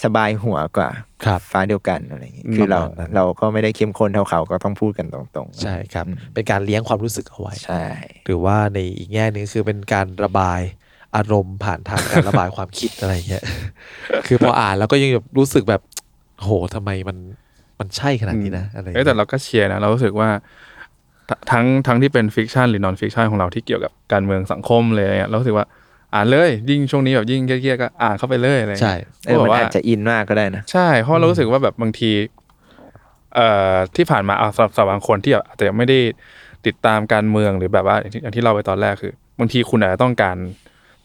สบายหัวกว่าครับฟ้าเดียวกันอะไรอย่างงี้คือเราประมาณนั้นเราก็ไม่ได้เข้มข้นเท่าเขาก็ต้องพูดกันตรงๆ ใช่ครับอืมเป็นการเลี้ยงความรู้สึกเอาไว้ใช่หรือว่าในอีกแง่หนึงคือเป็นการระบายอารมณ์ผ่านทางการระบายความคิดอะไรเงี้ยคือพออ่านแล้วก็ยังแบบรู้สึกแบบโหทำไมมันมันใช่ขนาดนี้นะอะไรเอ้ยแต่เราก็เชียร์นะเรารู้สึกว่าททั้งทั้งที่เป็น fiction หรือ non-fiction ของเราที่เกี่ยวกับการเมืองสังคมเลยอะไรเงี้ยเรารู้สึกว่า อ่านเลยยิ่งช่วงนี้แบบยิ่งเครียดๆก็อ่านเข้าไปเลยอะไรเงี้ยใช่เออก็มันแบบว่าอาจจะอินมากก็ได้นะใช่เพราะเรารู้สึกว่าแบบบางที เอ่อที่ผ่านมาเอาสำหรับสำหรับบางคนที่แบบอาจจะยังไม่ได้ติดตามการเมืองหรือแบบว่าอย่างที่อย่างที่เราไปตอนแรกคือ บางทีคุณอาจจะต้องการ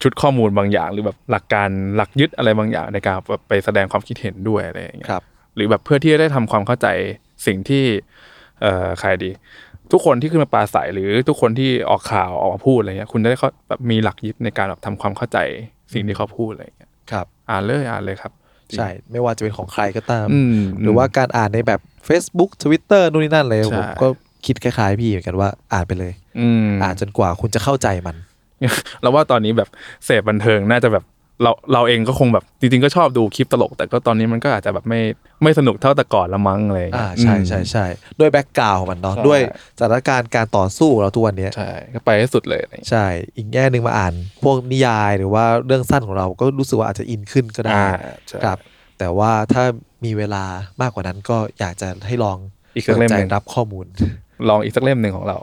ชุดข้อมูลบางอย่าง หรือแบบหลักการหลักยึดอะไรบางอย่างในการแบบไปแสดงความคิดเห็นด้วยอะไรอย่างเงี้ยครับหรือแบบเพื่อที่จะได้ทำความเข้าใจสิ่งที่ เอ่อใครดี ทุกคนที่ขึ้นมาปราศัยหรือทุกคนที่ออกข่าวออกมาพูดอะไรเงี้ยคุณจะได้เขาแบบมีหลักยึดในการแบบทำความเข้าใจสิ่งที่เขาพูดอะไรเงี้ยครับ อ่านเลยอ่านเลยครับ ใช่ ไม่ว่าจะเป็นของใครก็ตาม อืม หรือว่าการอ่านในแบบ Facebook Twitter นู่นนี่นั่นเลยใช่ ผมก็คิดคล้ายๆพี่เหมือนกันว่าอ่านไปเลย อืม อ่านจนกว่าคุณจะเข้าใจมัน เราว่าตอนนี้แบบเสพบันเทิงน่าจะแบบ เราเราเองก็คงแบบจริงๆก็ชอบดูคลิปตลก แต่ก็ตอนนี้มันก็อาจจะแบบไม่ไม่สนุกเท่าแต่ก่อนละมั้งอะไรอย่างอ่าเงี้ยใช่อืมใช่ใช่ด้วยแบ็กกราวของมันเนาะใช่ด้วยสถานการณ์การต่อสู้ของเราทุกวันเนี้ยใช่ก็ไปให้สุดเลยอะไรอย่างเงี้ยใช่ อีกแง่หนึ่งมาอ่าน พวกนิยายหรือว่าเรื่องสั้นของเราก็รู้สึกว่าอาจจะอินขึ้นก็ได้อ่าใช่ครับ แต่ว่าถ้ามีเวลามากกว่านั้นก็อยากจะให้ลองอีกสักเล่มหนึ่งปิดใจรับข้อมูล ลองอีกสักเล่มหนึ่งของเรา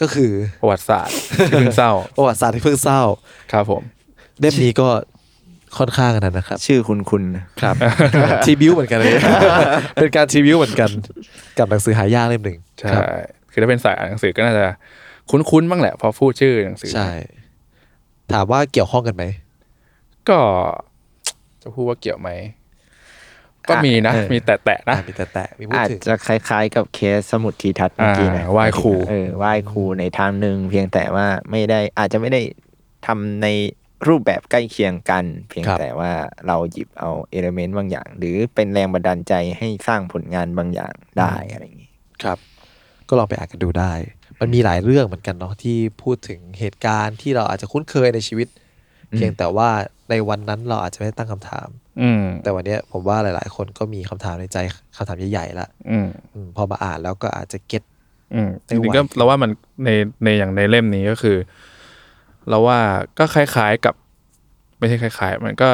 ก็คือประวัติศาสตร์ที่เพิ่งเศร้าประวัติศาสตร์ที่เพิ่งเศร้าครับผมเล่มนี้ก็ ค่อนข้างกันนะครับ ชื่อคุณคุณนะครับทีบิวเหมือนกันเลย เป็นการทีบิวเหมือนกัน กับหนังสือหายากเล่มหนึ่งใช่ครับคือถ้าเป็นสายอ่านหนังสือก็น่าจะคุ้นๆบ้างแหละ พอพูดชื่อหนังสือใช่ถามว่าเกี่ยวข้องกันไหมก็จะพูดว่าเกี่ยวไหมก็มีนะเออมีแตะๆนะอ่ามีแต่แต่มีพูดอาจถึงจะคล้ายๆ กับเคสสมุดทีทัศน์เมื่อกี้นะอ่าไหว้ครูเออไหว้ครูในทางหนึ่งเพียงแต่ว่าไม่ได้อาจจะไม่ได้ทำใน รูปแบบใกล้เคียงกัน เพียงครับแต่ว่าเราหยิบเอาเอลเมนต์บางอย่าง หรือเป็นแรงบันดาลใจให้สร้างผลงานบางอย่างได้อะไรอย่างนี้ครับ ก็ลองไปอ่านกันดูได้ มันมีหลายเรื่องเหมือนกันเนาะที่พูดถึงเหตุการณ์ที่เราอาจจะคุ้นเคยในชีวิต เพียงแต่ว่าในวันนั้นเราอาจจะไม่ได้ตั้งคำถาม อืมแต่วันเนี้ยผมว่าหลาย ๆ คนก็มีคำถามในใจคำถามใหญ่ๆละอืมอืมพอมาอ่านแล้วก็อาจจะเก็ตอืมจไม่ไหวริงๆก็เราว่ามันในในอย่างในเล่มนี้ก็คือ เราว่าก็คล้ายๆกับ ไม่ใช่คล้ายๆ มันก็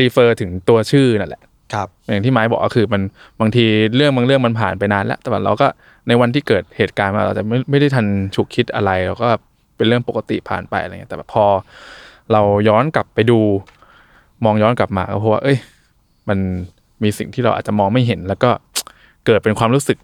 รีเฟอร์ถึงตัวชื่อนั่นแหละ ครับ อย่างที่ไม้บอกก็คือมันบางทีเรื่องบางเรื่องมันผ่านไปนานแล้ว แต่ว่าเราก็ในวันที่เกิดเหตุการณ์มาเราจะไม่ไม่ได้ทันฉุกคิดอะไรเราก็เป็นเรื่องปกติผ่านไปอะไรเงี้ยแต่แบบพอ เราย้อนกลับไปดู มองย้อนกลับมาก็เพราะว่า เอ้ย มันมีสิ่งที่เราอาจจะมองไม่เห็น แล้วก็เกิดเป็นความรู้สึก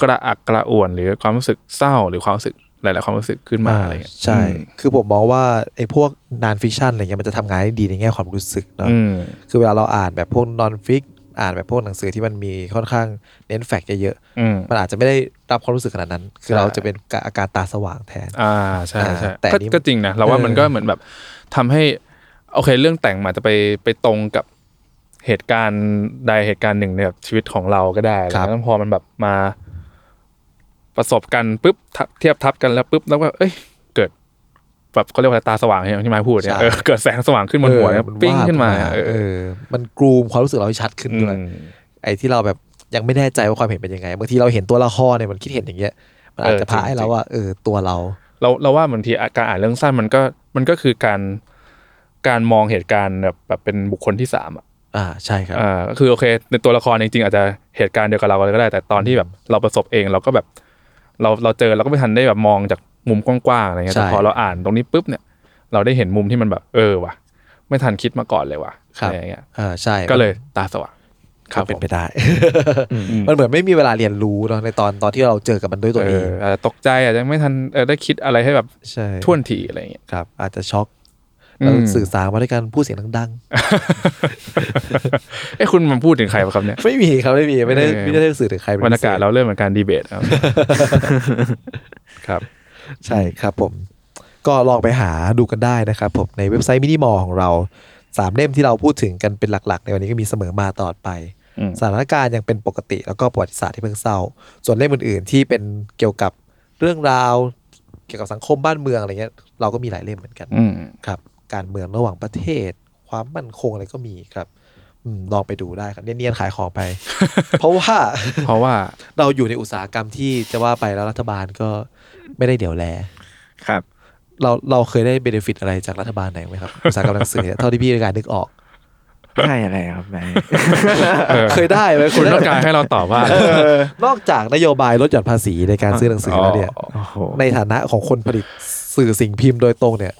กระอักกระอ่วน หรือความรู้สึกเศร้าหรือความรู้สึก หลาย ๆ ความรู้สึกขึ้นมาอะไรเงี้ยใช่ คือผมมองว่าไอ้พวก non-fiction อะไรเงี้ยมันจะทำงานได้ดีในแง่ความรู้สึกเนาะอืมคือเวลาเราอ่านแบบพวก non-fic อ่านแบบพวกหนังสือที่มันมีค่อนข้างเน้น fact เยอะอืมๆมันอาจจะไม่ได้รับความรู้สึกขนาดนั้น คือใช่เราจะเป็นอาการตาสว่างแทน อ่าใช่ใช่อ่าแต่ก็นี่ก็จริงนะเราว่าเออมันก็เหมือนแบบทำให้โอเคเรื่องแต่งมันอาจจะไปไปตรงกับเหตุการณ์ใดเหตุการณ์หนึ่งในแบบชีวิตของเราก็ได้ครับแล้วพอมันแบบมา ประสบกันปุ๊บทับเทียบทับกันแล้วปุ๊บแล้วก็เอ้ย เกิดแบบเขาเรียกว่าอะไรตาสว่างที่ที่ไม้พูดเนี่ยเออเกิดแสงสว่างขึ้นบนหัวเนี่ยเออปิ้งขึ้นมาวบเออเออ มันกรูมความรู้สึกเราให้ชัดขึ้นด้วยอืมไอ้ที่เราแบบยังไม่แน่ใจว่าความเห็นเป็นยังไงบางทีเราเห็นตัวละครเนี่ยมันคิดเห็นอย่างเงี้ยมันอาจจะเออพาให้จริงๆเราว่าเออตัวเรา เราเราว่าบางทีการอ่านเรื่องสั้นมันก็มันก็คือการการมองเหตุการณ์แบบแบบเป็นบุคคลที่สามอะอ่าใช่ครับอ่าก็คือโอเคในตัวละครจริงๆอาจจะเหตุการณ์เดียวกับเราเลยก็ได้ แต่ตอนที่แบบเราประสบเองเราก็แบบ เราเราเจอเราก็ไม่ทันได้แบบมองจากมุมกว้างๆอะไรเงี้ยใช่แต่พอเราอ่านตรงนี้ปุ๊บเนี่ย เราได้เห็นมุมที่มันแบบเออว่ะ ไม่ทันคิดมาก่อนเลยว่ะครับอะไรเงี้ยอ่าใช่ก็เลยตาสว่างก็เป็นผมไปได้ มันเหมือนไม่มีเวลาเรียนรู้เนาะในตอนตอนที่เราเจอกับมันด้วยตัวเอเองออาจจะตกใจอาจจะไม่ทันเออได้คิดอะไรให้แบบใช่ท่วนทีอะไรเงี้ยครับ อาจจะช็อกอืม เราสื่อสารมาด้วยการพูดเสียงดังเอ้คุณมันพูดถึงใครวะครับเนี่ยๆไม่มีครับไม่มีไม่ได้เออไม่ได้สื่อถึงใครป็บรรยากาศพิศษเราเริ่มเหมือนการดีเบตครับ ครับ ใช่ครับผม ก็ลองไปหาดูกันได้นะครับผมในเว็บไซต์มินิมอลของเราสามเล่มที่เราพูดถึงกันเป็นหลัก ๆ ในวันนี้ก็มีเสมอมาตลอดไปอืมสถานการณ์ยังเป็นปกติ แล้วก็ประวัติศาสตร์ที่เพิ่งเศร้า ส่วนเล่มอื่นๆที่เป็นเกี่ยวกับเรื่องราว เกี่ยวกับสังคมบ้านเมืองอะไรเงี้ย เราก็มีหลายเล่มเหมือนกันอืมครับ การเมืองระหว่างประเทศคความมั่นคงอะไรก็มีครับอืมลองไปดูได้ครับเนียนๆขายของไป เพราะว่าเพราะว่าเราอยู่ในอุตสาหกรรมที่จะว่าไปแล้วรัฐบาลก็ไม่ได้เดี๋ยวแลครับ เราเราเคยได้เบนฟิตอะไรจากรัฐบาลไหนไหมครับอุตสาหกรรมหนังสือเนี่ยเท่าที่พี่ในการนึกออกได้อะไรครับนายเออเคยได้ไหมคุณต้องการให้เราตอบว่า นอกจากนโยบายลดหย่อนภาษีในการซื้อหนังสือแล้วเนี่ยอ๋อโอ้โหในฐานะของคนผลิตสื่อสิ่งพิมพ์โดยตรงเนี่ย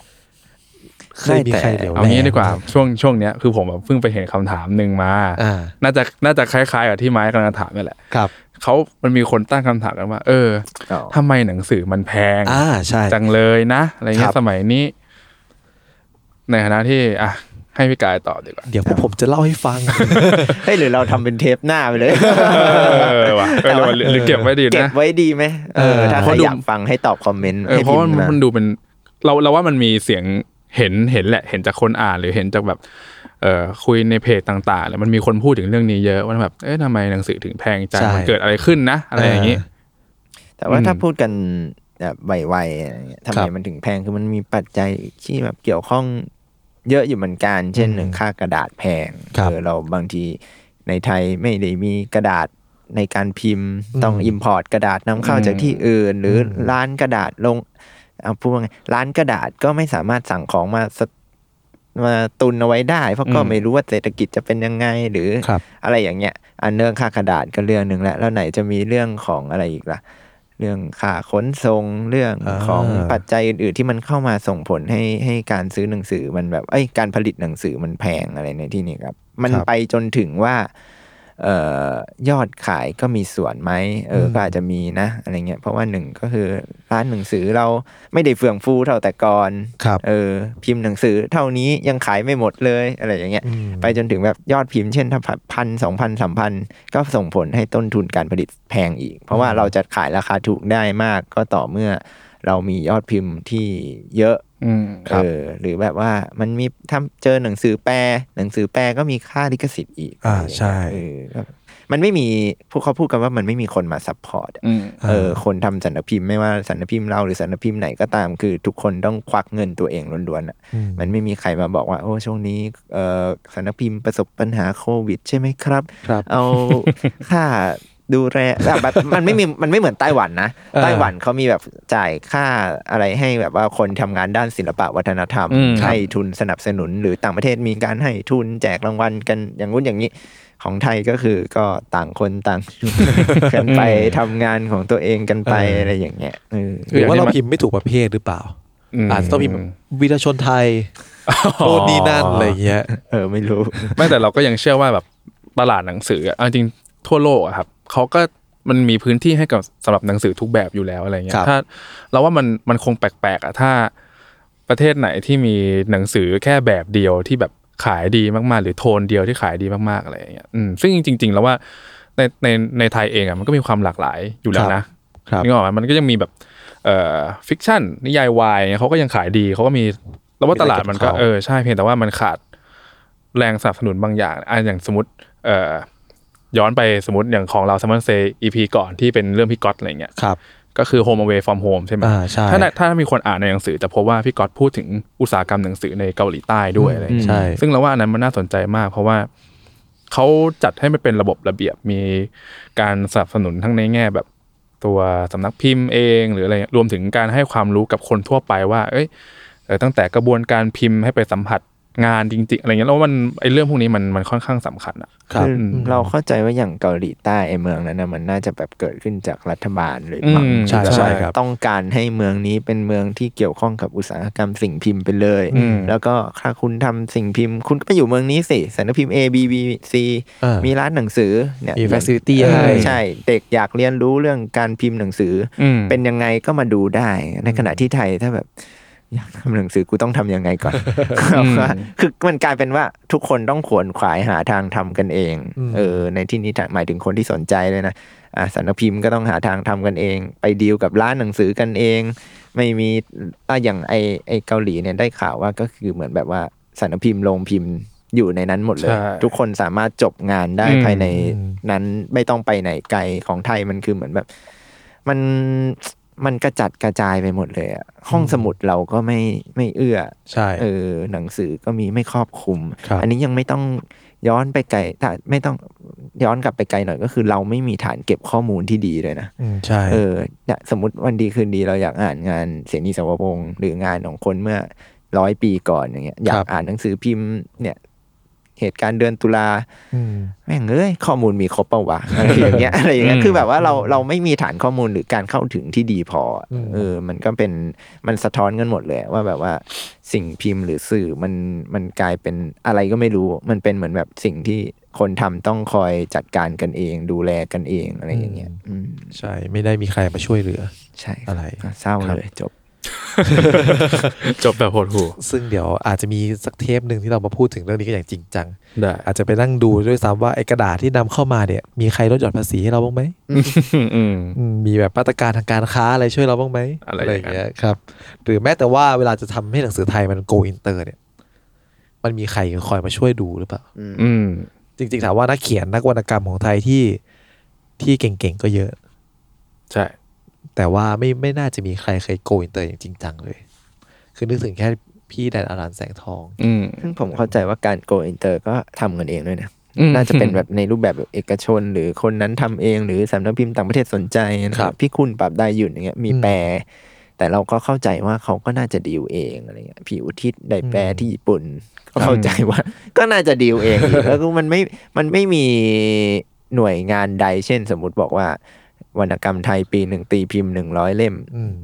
เคยมีใครเหลวเอาแลงี้ดีกว่าช่วงช่วงเนี้ยคือผมแบบเพิ่งไปเห็นคำถามหนึ่งมา อ่าน่าจะน่าจะคล้ายๆกับที่ไม้กำลังถามนี่แหละครับเขามันมีคนตั้งคำถามกันว่า เอออ๋อทำไมหนังสือมันแพง อ่าใช่ จังเลยนะ อะไรเงี้ครัยบ สมัยนี้ ในฐานะที่ อะ ให้พี่กายตอบดีกว่าเดี๋ยวพวกผมจะเล่าให้ฟัง เฮ้ยหรือเราทำเป็นเทปหน้าไปเลย เออว่ะเออหรือหรือเก็บไว้ดีเก็บนะ ไว้ดีไหมเออ เออ ถ้าใคเพรราะดูอยากฟังให้ตอบคอมเมนต์เออให้เพราะพิว่าพ์มันมา มันดูเป็น เราเราว่ามันมีเสียง เห็นเห็นแหละเห็นจากคนอ่านหรือเห็นจากแบบเอ่อคุยในเพจต่างๆแล้วมันมีคนพูดถึงเรื่องนี้เยอะว่าแบบเอ๊ะทำไมหนังสือถึงแพงจังใช่ มันเกิดอะไรขึ้นนะ อะไรอย่างนี้ แต่ว่าอืมถ้าพูดกันแบบไวๆอะไรเงี้ยทำครัไมบมันถึงแพงคือมันมีปัจจัยที่แบบเกี่ยวข้องเยอะอยู่เหมือนกัน เช่นหนึ่งค่ากระดาษแพงครับ เออเราบางทีในไทยไม่ได้มีกระดาษในการพิมพ์อืมต้องอิมพอร์ตกระดาษนำเข้าอืมจากที่อื่น หรืออมร้านกระดาษลง เอาพูดว่าไงร้านกระดาษก็ไม่สามารถสั่งของมาสมาตุนเอาไว้ได้ เพราะก็ไม่รู้ว่าเศรษฐกิจจะเป็นยังไงหรือครับอะไรอย่างเงี้ย อันเรื่องค่ากระดาษก็เรื่องหนึ่งแล้วแล้วไหนจะมีเรื่องของอะไรอีกล่ะ เรื่องค่าขนส่งเรื่องอ่าของปัจจัยอื่น ๆ ที่มันเข้ามาส่งผลให้ให้การซื้อหนังสือมันแบบเอ้ยการผลิตหนังสือมันแพงอะไรในที่นี้ครับ มันครับไปจนถึงว่าเอ่อยอดขายก็มีส่วนไหมเอออมก็อาจจะมีนะอะไรเงี้ยเพราะว่าหนึ่งก็คือร้านหนังสือเราไม่ได้เฟื่องฟูเท่าแต่ก่อนครับเออพิมพ์หนังสือเท่านี้ยังขายไม่หมดเลยอะไรอย่างเงี้ยอืมไปจนถึงแบบยอดพิมพ์เช่นถ้าพันสองพันสามพันก็ส่งผลให้ต้นทุนการผลิตแพงอีก เพราะว่าเราจะขายราคาถูกได้มากก็ต่อเมื่อเรามียอดพิมพ์ที่เยอะอืม เออหรือแบบว่ามันมีทำเจอหนังสือแปลหนังสือแปลก็มีค่าลิขสิทธิ์อีก อะไรย่งเงี้ยใช่เออก็มันไม่มีพวกเขาพูดกันว่ามันไม่มีคนมา supportอืมเออคนทำสำนักพิมพ์ไม่ว่าสำนักพิมพ์เราหรือสำนักพิมพ์ไหนก็ตามคือทุกคนต้องควักเงินตัวเองล้วนๆอะอืมมันไม่มีใครมาบอกว่า โอ้ช่วงนี้เออสำนักพิมพ์ประสบปัญหาโควิด ใช่ไหมครับครับเอาค่า ดูแลแบบแบบมันไม่มีมันไม่เหมือนไต้หวันนะเออไต้หวันเขามีแบบจ่ายค่าอะไรให้แบบว่าคนทำงานด้านศิลปะวัฒนธรรมอืมให้ทุนสนับสนุนหรือต่างประเทศมีการให้ทุนแจกรางวัลกันอย่างงู้นอย่างนี้ของไทยก็คือก็ต่างคนต่างกันไปทำงานของตัวเองกันไปเออออะไรอย่างเงี้ยเออหรือว่าเราพิมพ์ไม่ถูกประเภทหรือเปล่ามอาจจะต้องพิมพ์แบบวีรชนไทยโน่นนี่นั่นอะไรเงี้ยเออไม่รู้ไม่แต่เราก็ยังเชื่อว่าแบบตลาดหนังสืออะเอาจริงทั่วโลกอะครับเขา ก็มันมีพื้นที่ให้กับสำหรับหนังสือทุกแบบอยู่แล้วอะไรเงี้ครัยบถ้าเราว่ามันมันคงแปลกๆอะถ้าประเทศไหนที่มีหนังสือแค่แบบเดียวที่แบบขายดีมากๆ หรือโทนเดียวที่ขายดีมากๆอะไรอย่างเงี้ยอืมซึ่งจริง ๆ แล้วว่าในในในไทยเองอะมันก็มีความหลากหลายอยู่แล้วนะครับนึกออกไหมมันก็ยังมีแบบเอ่อ fiction นิยายวายเขาก็ยังขายดีเขาก็มีแล้วว่าตลาดมันก็มีอะไรกับเขาเออใช่เพียงแต่ว่ามันขาดแรงสนับสนุนบางอย่างอะอย่างสมมติเอ่อ ย้อนไปสมมติอย่างของเรา Salmon Say EP ก่อนที่เป็นเรื่องพี่ก๊อตอะไรเงี้ยครับก็คือ Home Away from Home ใช่ไหมอ่าใช่ถ้าถ้ามีคนอ่านในหนังสือจะพบว่าพี่ก๊อตพูดถึงอุตสาหกรรมหนังสือในเกาหลีใต้ด้วยอะไรเงี้ยใช่ซึ่งเราว่าอันนั้นมันน่าสนใจมาก เพราะว่าเขาจัดให้มันเป็นระบบระเบียบมีการสนับสนุนทั้งในแง่แบบตัวสำนักพิมพ์เอง หรืออะไรเงี้ยรวมถึงการให้ความรู้กับคนทั่วไปว่า เอ้ยเออตั้งแต่กระบวนการพิมพ์ให้ไปสัมผัส งานจริง ๆ อะไรเงี้ยแล้วมันไอ้เรื่องพวกนี้มันมันค่อนข้างสำคัญอะครับคือเราเข้าใจว่าอย่างเกาหลีใต้ไอเมืองนั้นนะมันน่าจะแบบเกิดขึ้นจากรัฐบาลเลยมั้งอืมใช่ใช่ครับต้องการให้เมืองนี้เป็นเมืองที่เกี่ยวข้องกับอุตสาหกรรมสิ่งพิมพ์ไปเลยอืมแล้วก็ถ้าคุณทำสิ่งพิมพ์ คุณก็ไปอยู่เมืองนี้สิสำนักพิมพ์ A B B C อ่ามีมีร้านหนังสือเนี่ยมี facility เออให้ใช่เด็กอยากเรียนรู้เรื่องการพิมพ์หนังสือออืมเป็นยังไงก็มาดูได้ในขณะที่ไทยถ้าแบบ อยากทำหนังสือกูต้องทำยังไงก่อน คือมันกลายเป็นว่าทุกคนต้องขวนขวายหาทางทำกันเองอืมเออ ในที่นี้หมายถึงคนที่สนใจเลยนะอะสำนักพิมพ์ก็ต้องหาทางทำกันเอง ไปดีลกับร้านหนังสือกันเอง ไม่มีอะอย่างไอไอเกาหลีเนี่ยได้ข่าวว่าก็คือเหมือนแบบว่าสำนักพิมพ์โรงพิมพ์อยู่ในนั้นหมดเลยใช่ทุกคนสามารถจบงานได้อืมภายในนั้นไม่ต้องไปไหนไกลของไทยมันคือเหมือนแบบ มัน มันกระจัดกระจายไปหมดเลยอะห้องสมุดเราก็ไม่ไม่เอื้อใช่เออหนังสือก็มีไม่ครอบคลุมครับอันนี้ยังไม่ต้องย้อนไปไกลถ้าไม่ต้องย้อนกลับไปไกลหน่อยก็คือ เราไม่มีฐานเก็บข้อมูลที่ดีเลยนะอืมใช่เออเนี่ยสมมติวันดีคืนดีเราอยากอ่านงานเสนีสวพงศ์หรืองานของคนเมื่อร้อยปีก่อนอย่างเงี้ยอยากอ่านหนังสือพิมพ์เนี่ย เหตุการณ์เดือนตุลาอืมแม่งเอ้ยข้อมูลมีครบเปล่าวะอะไรอย่างเงี้ยอะไรอย่างเงี้ยอืมคือแบบว่าเราเราไม่มีฐานข้อมูลหรือการเข้าถึงที่ดีพออมเออมันก็เป็นมันสะท้อนกันหมดเลยว่าแบบว่าสิ่งพิมพ์หรือสื่อมันมันกลายเป็นอะไรก็ไม่รู้ มันเป็นเหมือนแบบสิ่งที่คนทำต้องคอยจัดการกันเอง ดูแลกันเองอะไรอย่างเงี้ยอืมใช่ไม่ได้มีใครมาช่วยเหลือ ใช่คบอะไรก็เศร้าครับเลยจบ จบแบบโหดหูซึ่งเดี๋ยวอาจจะมีสักเทปหนึ่งที่เรามาพูดถึงเรื่องนี้กันอย่างจริงจัง ได้ อาจจะไปนั่งดูด้วยซ้ำว่าไอ้กระดาษที่นำเข้ามาเนี่ย มีใครลดหย่อนภาษีให้เราบ้างไหมอืมอืมมีแบบมาตรการทางการค้าอะไรช่วยเราบ้างไหมอะไรอย่างนั้นเงี้ยครับ หรือแม้แต่ว่าเวลาจะทำให้หนังสือไทยมัน go inter เนี่ย มันมีใครคอยมาช่วยดูหรือเปล่าอืมจริงๆถามว่านักเขียนนักวรรณกรรมของไทยที่ที่เก่งๆก็เยอะ ใช่ แต่ว่าไม่ไม่น่าจะมีใครเคย go inter อย่างจริงจังเลย คือนึกถึงแค่พี่แดนอรัญ แสงทอง อืมซึ่งผมเข้าใจว่าการ go inter ก็ทำกันเองด้วยนะอืมน่าจะเป็นแบบในรูปแบบแบบเอกชน หรือคนนั้นทำเอง หรือสำนักพิมพ์ต่างประเทศสนใจนะครับพี่คุณปราบดา หยุ่นอย่างเงี้ยมีอืมแปล แต่เราก็เข้าใจว่าเขาก็น่าจะดีลเองอะไรเงี้ยพี่อุทิศได้แปลที่ญี่ปุ่น ก็เข้าใจว่า ก็น่าจะดีลเองอีกแล้วก็มันไม่มันไม่มีหน่วยงานใดเช่น สมมุติบอกว่า วรรณกรรมไทยปีหนึ่งตีพิมพ์หนึ่งร้อยเล่มอืม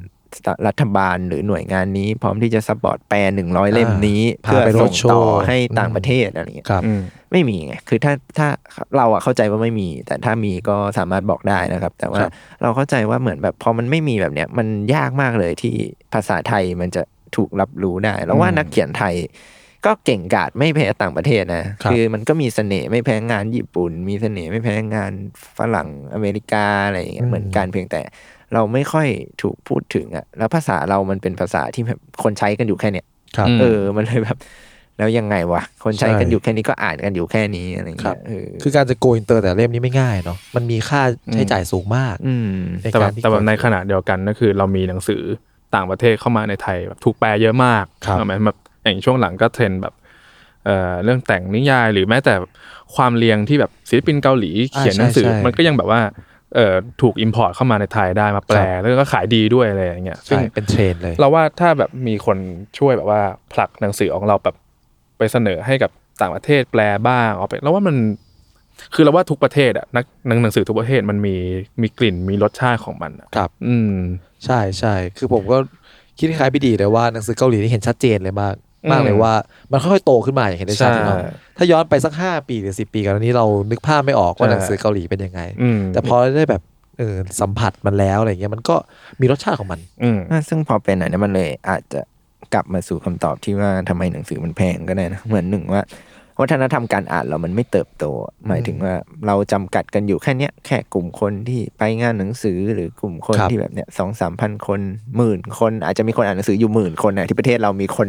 รัฐบาลหรือหน่วยงานนี้ พร้อมที่จะ support แปลหนึ่งร้อยเล่มนี้พาเพื่อไปส่ง road ต่อ show ให้ต่างอืมประเทศอะไรอย่างเงี้ยครับอืมไม่มีไงคือถ้าถ้าเราอะเข้าใจว่าไม่มี แต่ถ้ามีก็สามารถบอกได้นะครับ แต่ว่าครับเราเข้าใจว่าเหมือนแบบพอมันไม่มีแบบเนี้ยมันยากมากเลยที่ภาษาไทยมันจะถูกรับรู้ได้ แล้วว่านักเขียนไทย ก็เก่งกาจไม่แพ้ต่างประเทศนะครับอมันก็มีเสน่ห์ไม่แพ้งานญี่ปุ่น มีเสน่ห์ไม่แพ้งานฝรั่งอเมริกาอะไรอย่างเงี้ยเหมือนกันเพียงแต่เราไม่ค่อยถูกพูดถึงอะแล้วภาษาเรามันเป็นภาษาที่แบบคนใช้กันอยู่แค่เนี้ยครับอืมเออ มันเลยแบบ แล้วยังไงวะคนใช้กันใช่อยู่แค่นี้ก็อ่านกันอยู่แค่นี้อะไรครัเงี้บยเออคือการจะ go inter แต่เล่มนี้ไม่ง่ายเนาะมันมีค่าใช้จ่ายสูงมากอืมในแต่แบการบที่แต่แบบในขณะเดียวกันก็คือ เรามีหนังสือต่างประเทศเข้ามาในไทยแบบถูกแปลเยอะมากครับถูกไหมแบบ อย่างช่วงหลังก็เทรนด์แบบเอ่อเรื่องแต่งนิยายหรือแม้แต่ความเรียงที่แบบศิลปินเกาหลีเขียนหนังสือใช่ใช่มันก็ยังแบบว่าเอ่อถูก import เข้ามาในไทยได้มาแปลครับแล้วก็ขายดีด้วยอะไรอย่างเงี้ยซึ่งใช่เป็นเทรนด์เลย เราว่าถ้าแบบมีคนช่วยแบบว่าผลักหนังสือของเราแบบไปเสนอให้กับต่างประเทศแปลบ้างเอาไปแล้วว่ามันคือเราว่าทุกประเทศอะนักหนังสือทุกประเทศมันมีมีกลิ่นมีรสชาติของมันอะครับ อืม ใช่ใช่คือผมก็คิดคล้ายๆพี่ดีเลยว่าหนังสือเกาหลีนี่เห็นชัดเจนเลยมากอื มมากเลยว่า มันค่อยๆโตขึ้นมาอย่างเห็นได้ชัดใช่เนาะถ้าย้อนไปสักห้าปีหรือสิปีก่อนอันนี้เรานึกภาพไม่ออกว่าใช่หนังสือเกาหลีเป็นยังไงอืมแต่พอได้แบบเออสัมผัสมันแล้วอะไรเงี้ยมันก็มีรสชาติของมันอืมอะซึ่งพอเป็นอันนี้มันเลยอาจจะกลับมาสู่คำตอบที่ว่าทำไมหนังสือมันแพงก็ได้นะเหมือนหนึ่งว่า วัฒนธรรมการอ่านเรามันไม่เติบโต หมายถึงว่าเราจำกัดกันอยู่แค่เนี้ยแค่กลุ่มคนที่ไปงานหนังสือหรือกลุ่มคนครับที่แบบเนี้ยสองสามพันคนหมื่นคนอาจจะมีคนอ่านหนังสืออยู่หมื่นคนนะที่ประเทศเรามีคน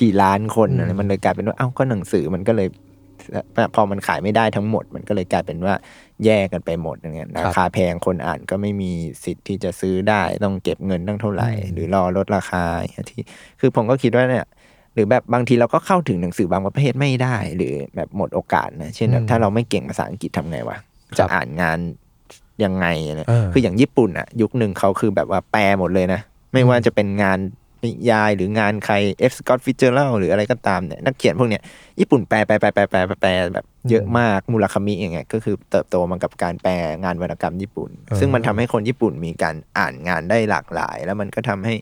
กี่ล้านคนอะไรมันเลยกลายเป็นว่าเอ้าก็หนังสือมันก็เลยพอมันขายไม่ได้ทั้งหมด มันก็เลยกลายเป็นว่าแยกกันไปหมดอย่างเงี้ยราคาแพงคนอ่านก็ไม่มีสิทธิ์ที่จะซื้อได้ต้องเก็บเงินตั้งเท่าไหร่ หรือรอลดราคาอย่างเงี้ยที่คือผมก็คิดว่าเนี่ยห รือแบบบางทีเราก็เข้าถึงหนังสือบางประเภทไม่ได้ หรือแบบหมดโอกาสนะ เช่นแบบอืมถ้าเราไม่เก่งภาษาอังกฤษทำไงวะ จะอ่านงานยังไงอะไรเออคืออย่างญี่ปุ่นอะยุคหนึ่งเขาคือแบบว่าแปลหมดเลยนะ ไม่ว่าจะเป็นงานนิยายหรืองานใคร F Scott Fitzgerald หรืออะไรก็ตามเนี่ยนักเขียนพวกเนี้ยญี่ปุ่นแปลแปลแปลแปลแปลแปลแปลแบบเยอะมากมูลคามิอย่างเงี้ยก็คือเติบโตมากับการแปลงานวรรณกรรมญี่ปุ่นเออซึ่งมันทำให้คนญี่ปุ่นมีการอ่านงานได้หลากหลาย แล้วมันก็ทำให้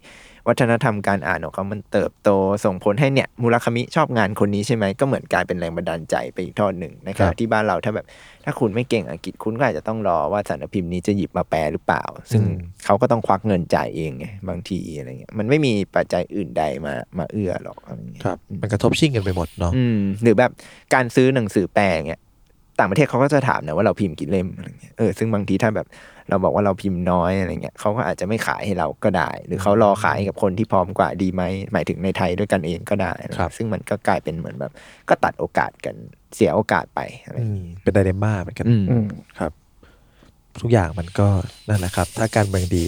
วัฒนธรรมการอ่านของเขามันเติบโตส่งผลให้เนี่ยมูลคามิชอบงานคนนี้ใช่ไหมก็เหมือนกลายเป็นแรงบันดาลใจไปอีกทอดหนึ่งในขครัณะบที่บ้านเราถ้าแบบถ้าคุณไม่เก่งอังกฤษคุณก็อาจจะต้องรอว่าสารพิมพ์นี้จะหยิบมาแปลหรือเปล่า ซึ่งอืมเขาก็ต้องควักเงินจ่ายเองไงบางทีอะไรเงี้ยมันไม่มีปัจจัยอื่นใดมามาเอื้อหรอกอะไรเงี้ยครับมันกระทบชิ่งกันไปหมดเนาะอืมหรือแบบการซื้อหนังสือแปลเงี้ย ต่างประเทศเขาก็จะถามนะว่าเราพิมพ์กี่เล่มอะไรเงี้ยเออซึ่งบางทีถ้าแบบเราบอกว่าเราพิมพ์น้อยอะไรเงี้ยเขาก็อาจจะไม่ขายให้เราก็ได้ หรือเขารอขายกับคนที่พร้อมกว่าดีไหมหมายถึงในไทยด้วยกันเองก็ได้อะไรเงี้ยครับซึ่งมันก็กลายเป็นเหมือนแบบ ก็ตัดโอกาสกันเสียโอกาสไปอะไรอืเงี้ยมเป็น dilemma เหมือนกันอืมอืมครับ ทุกอย่างมันก็นั่นแหละครับ ถ้าการเมืองดี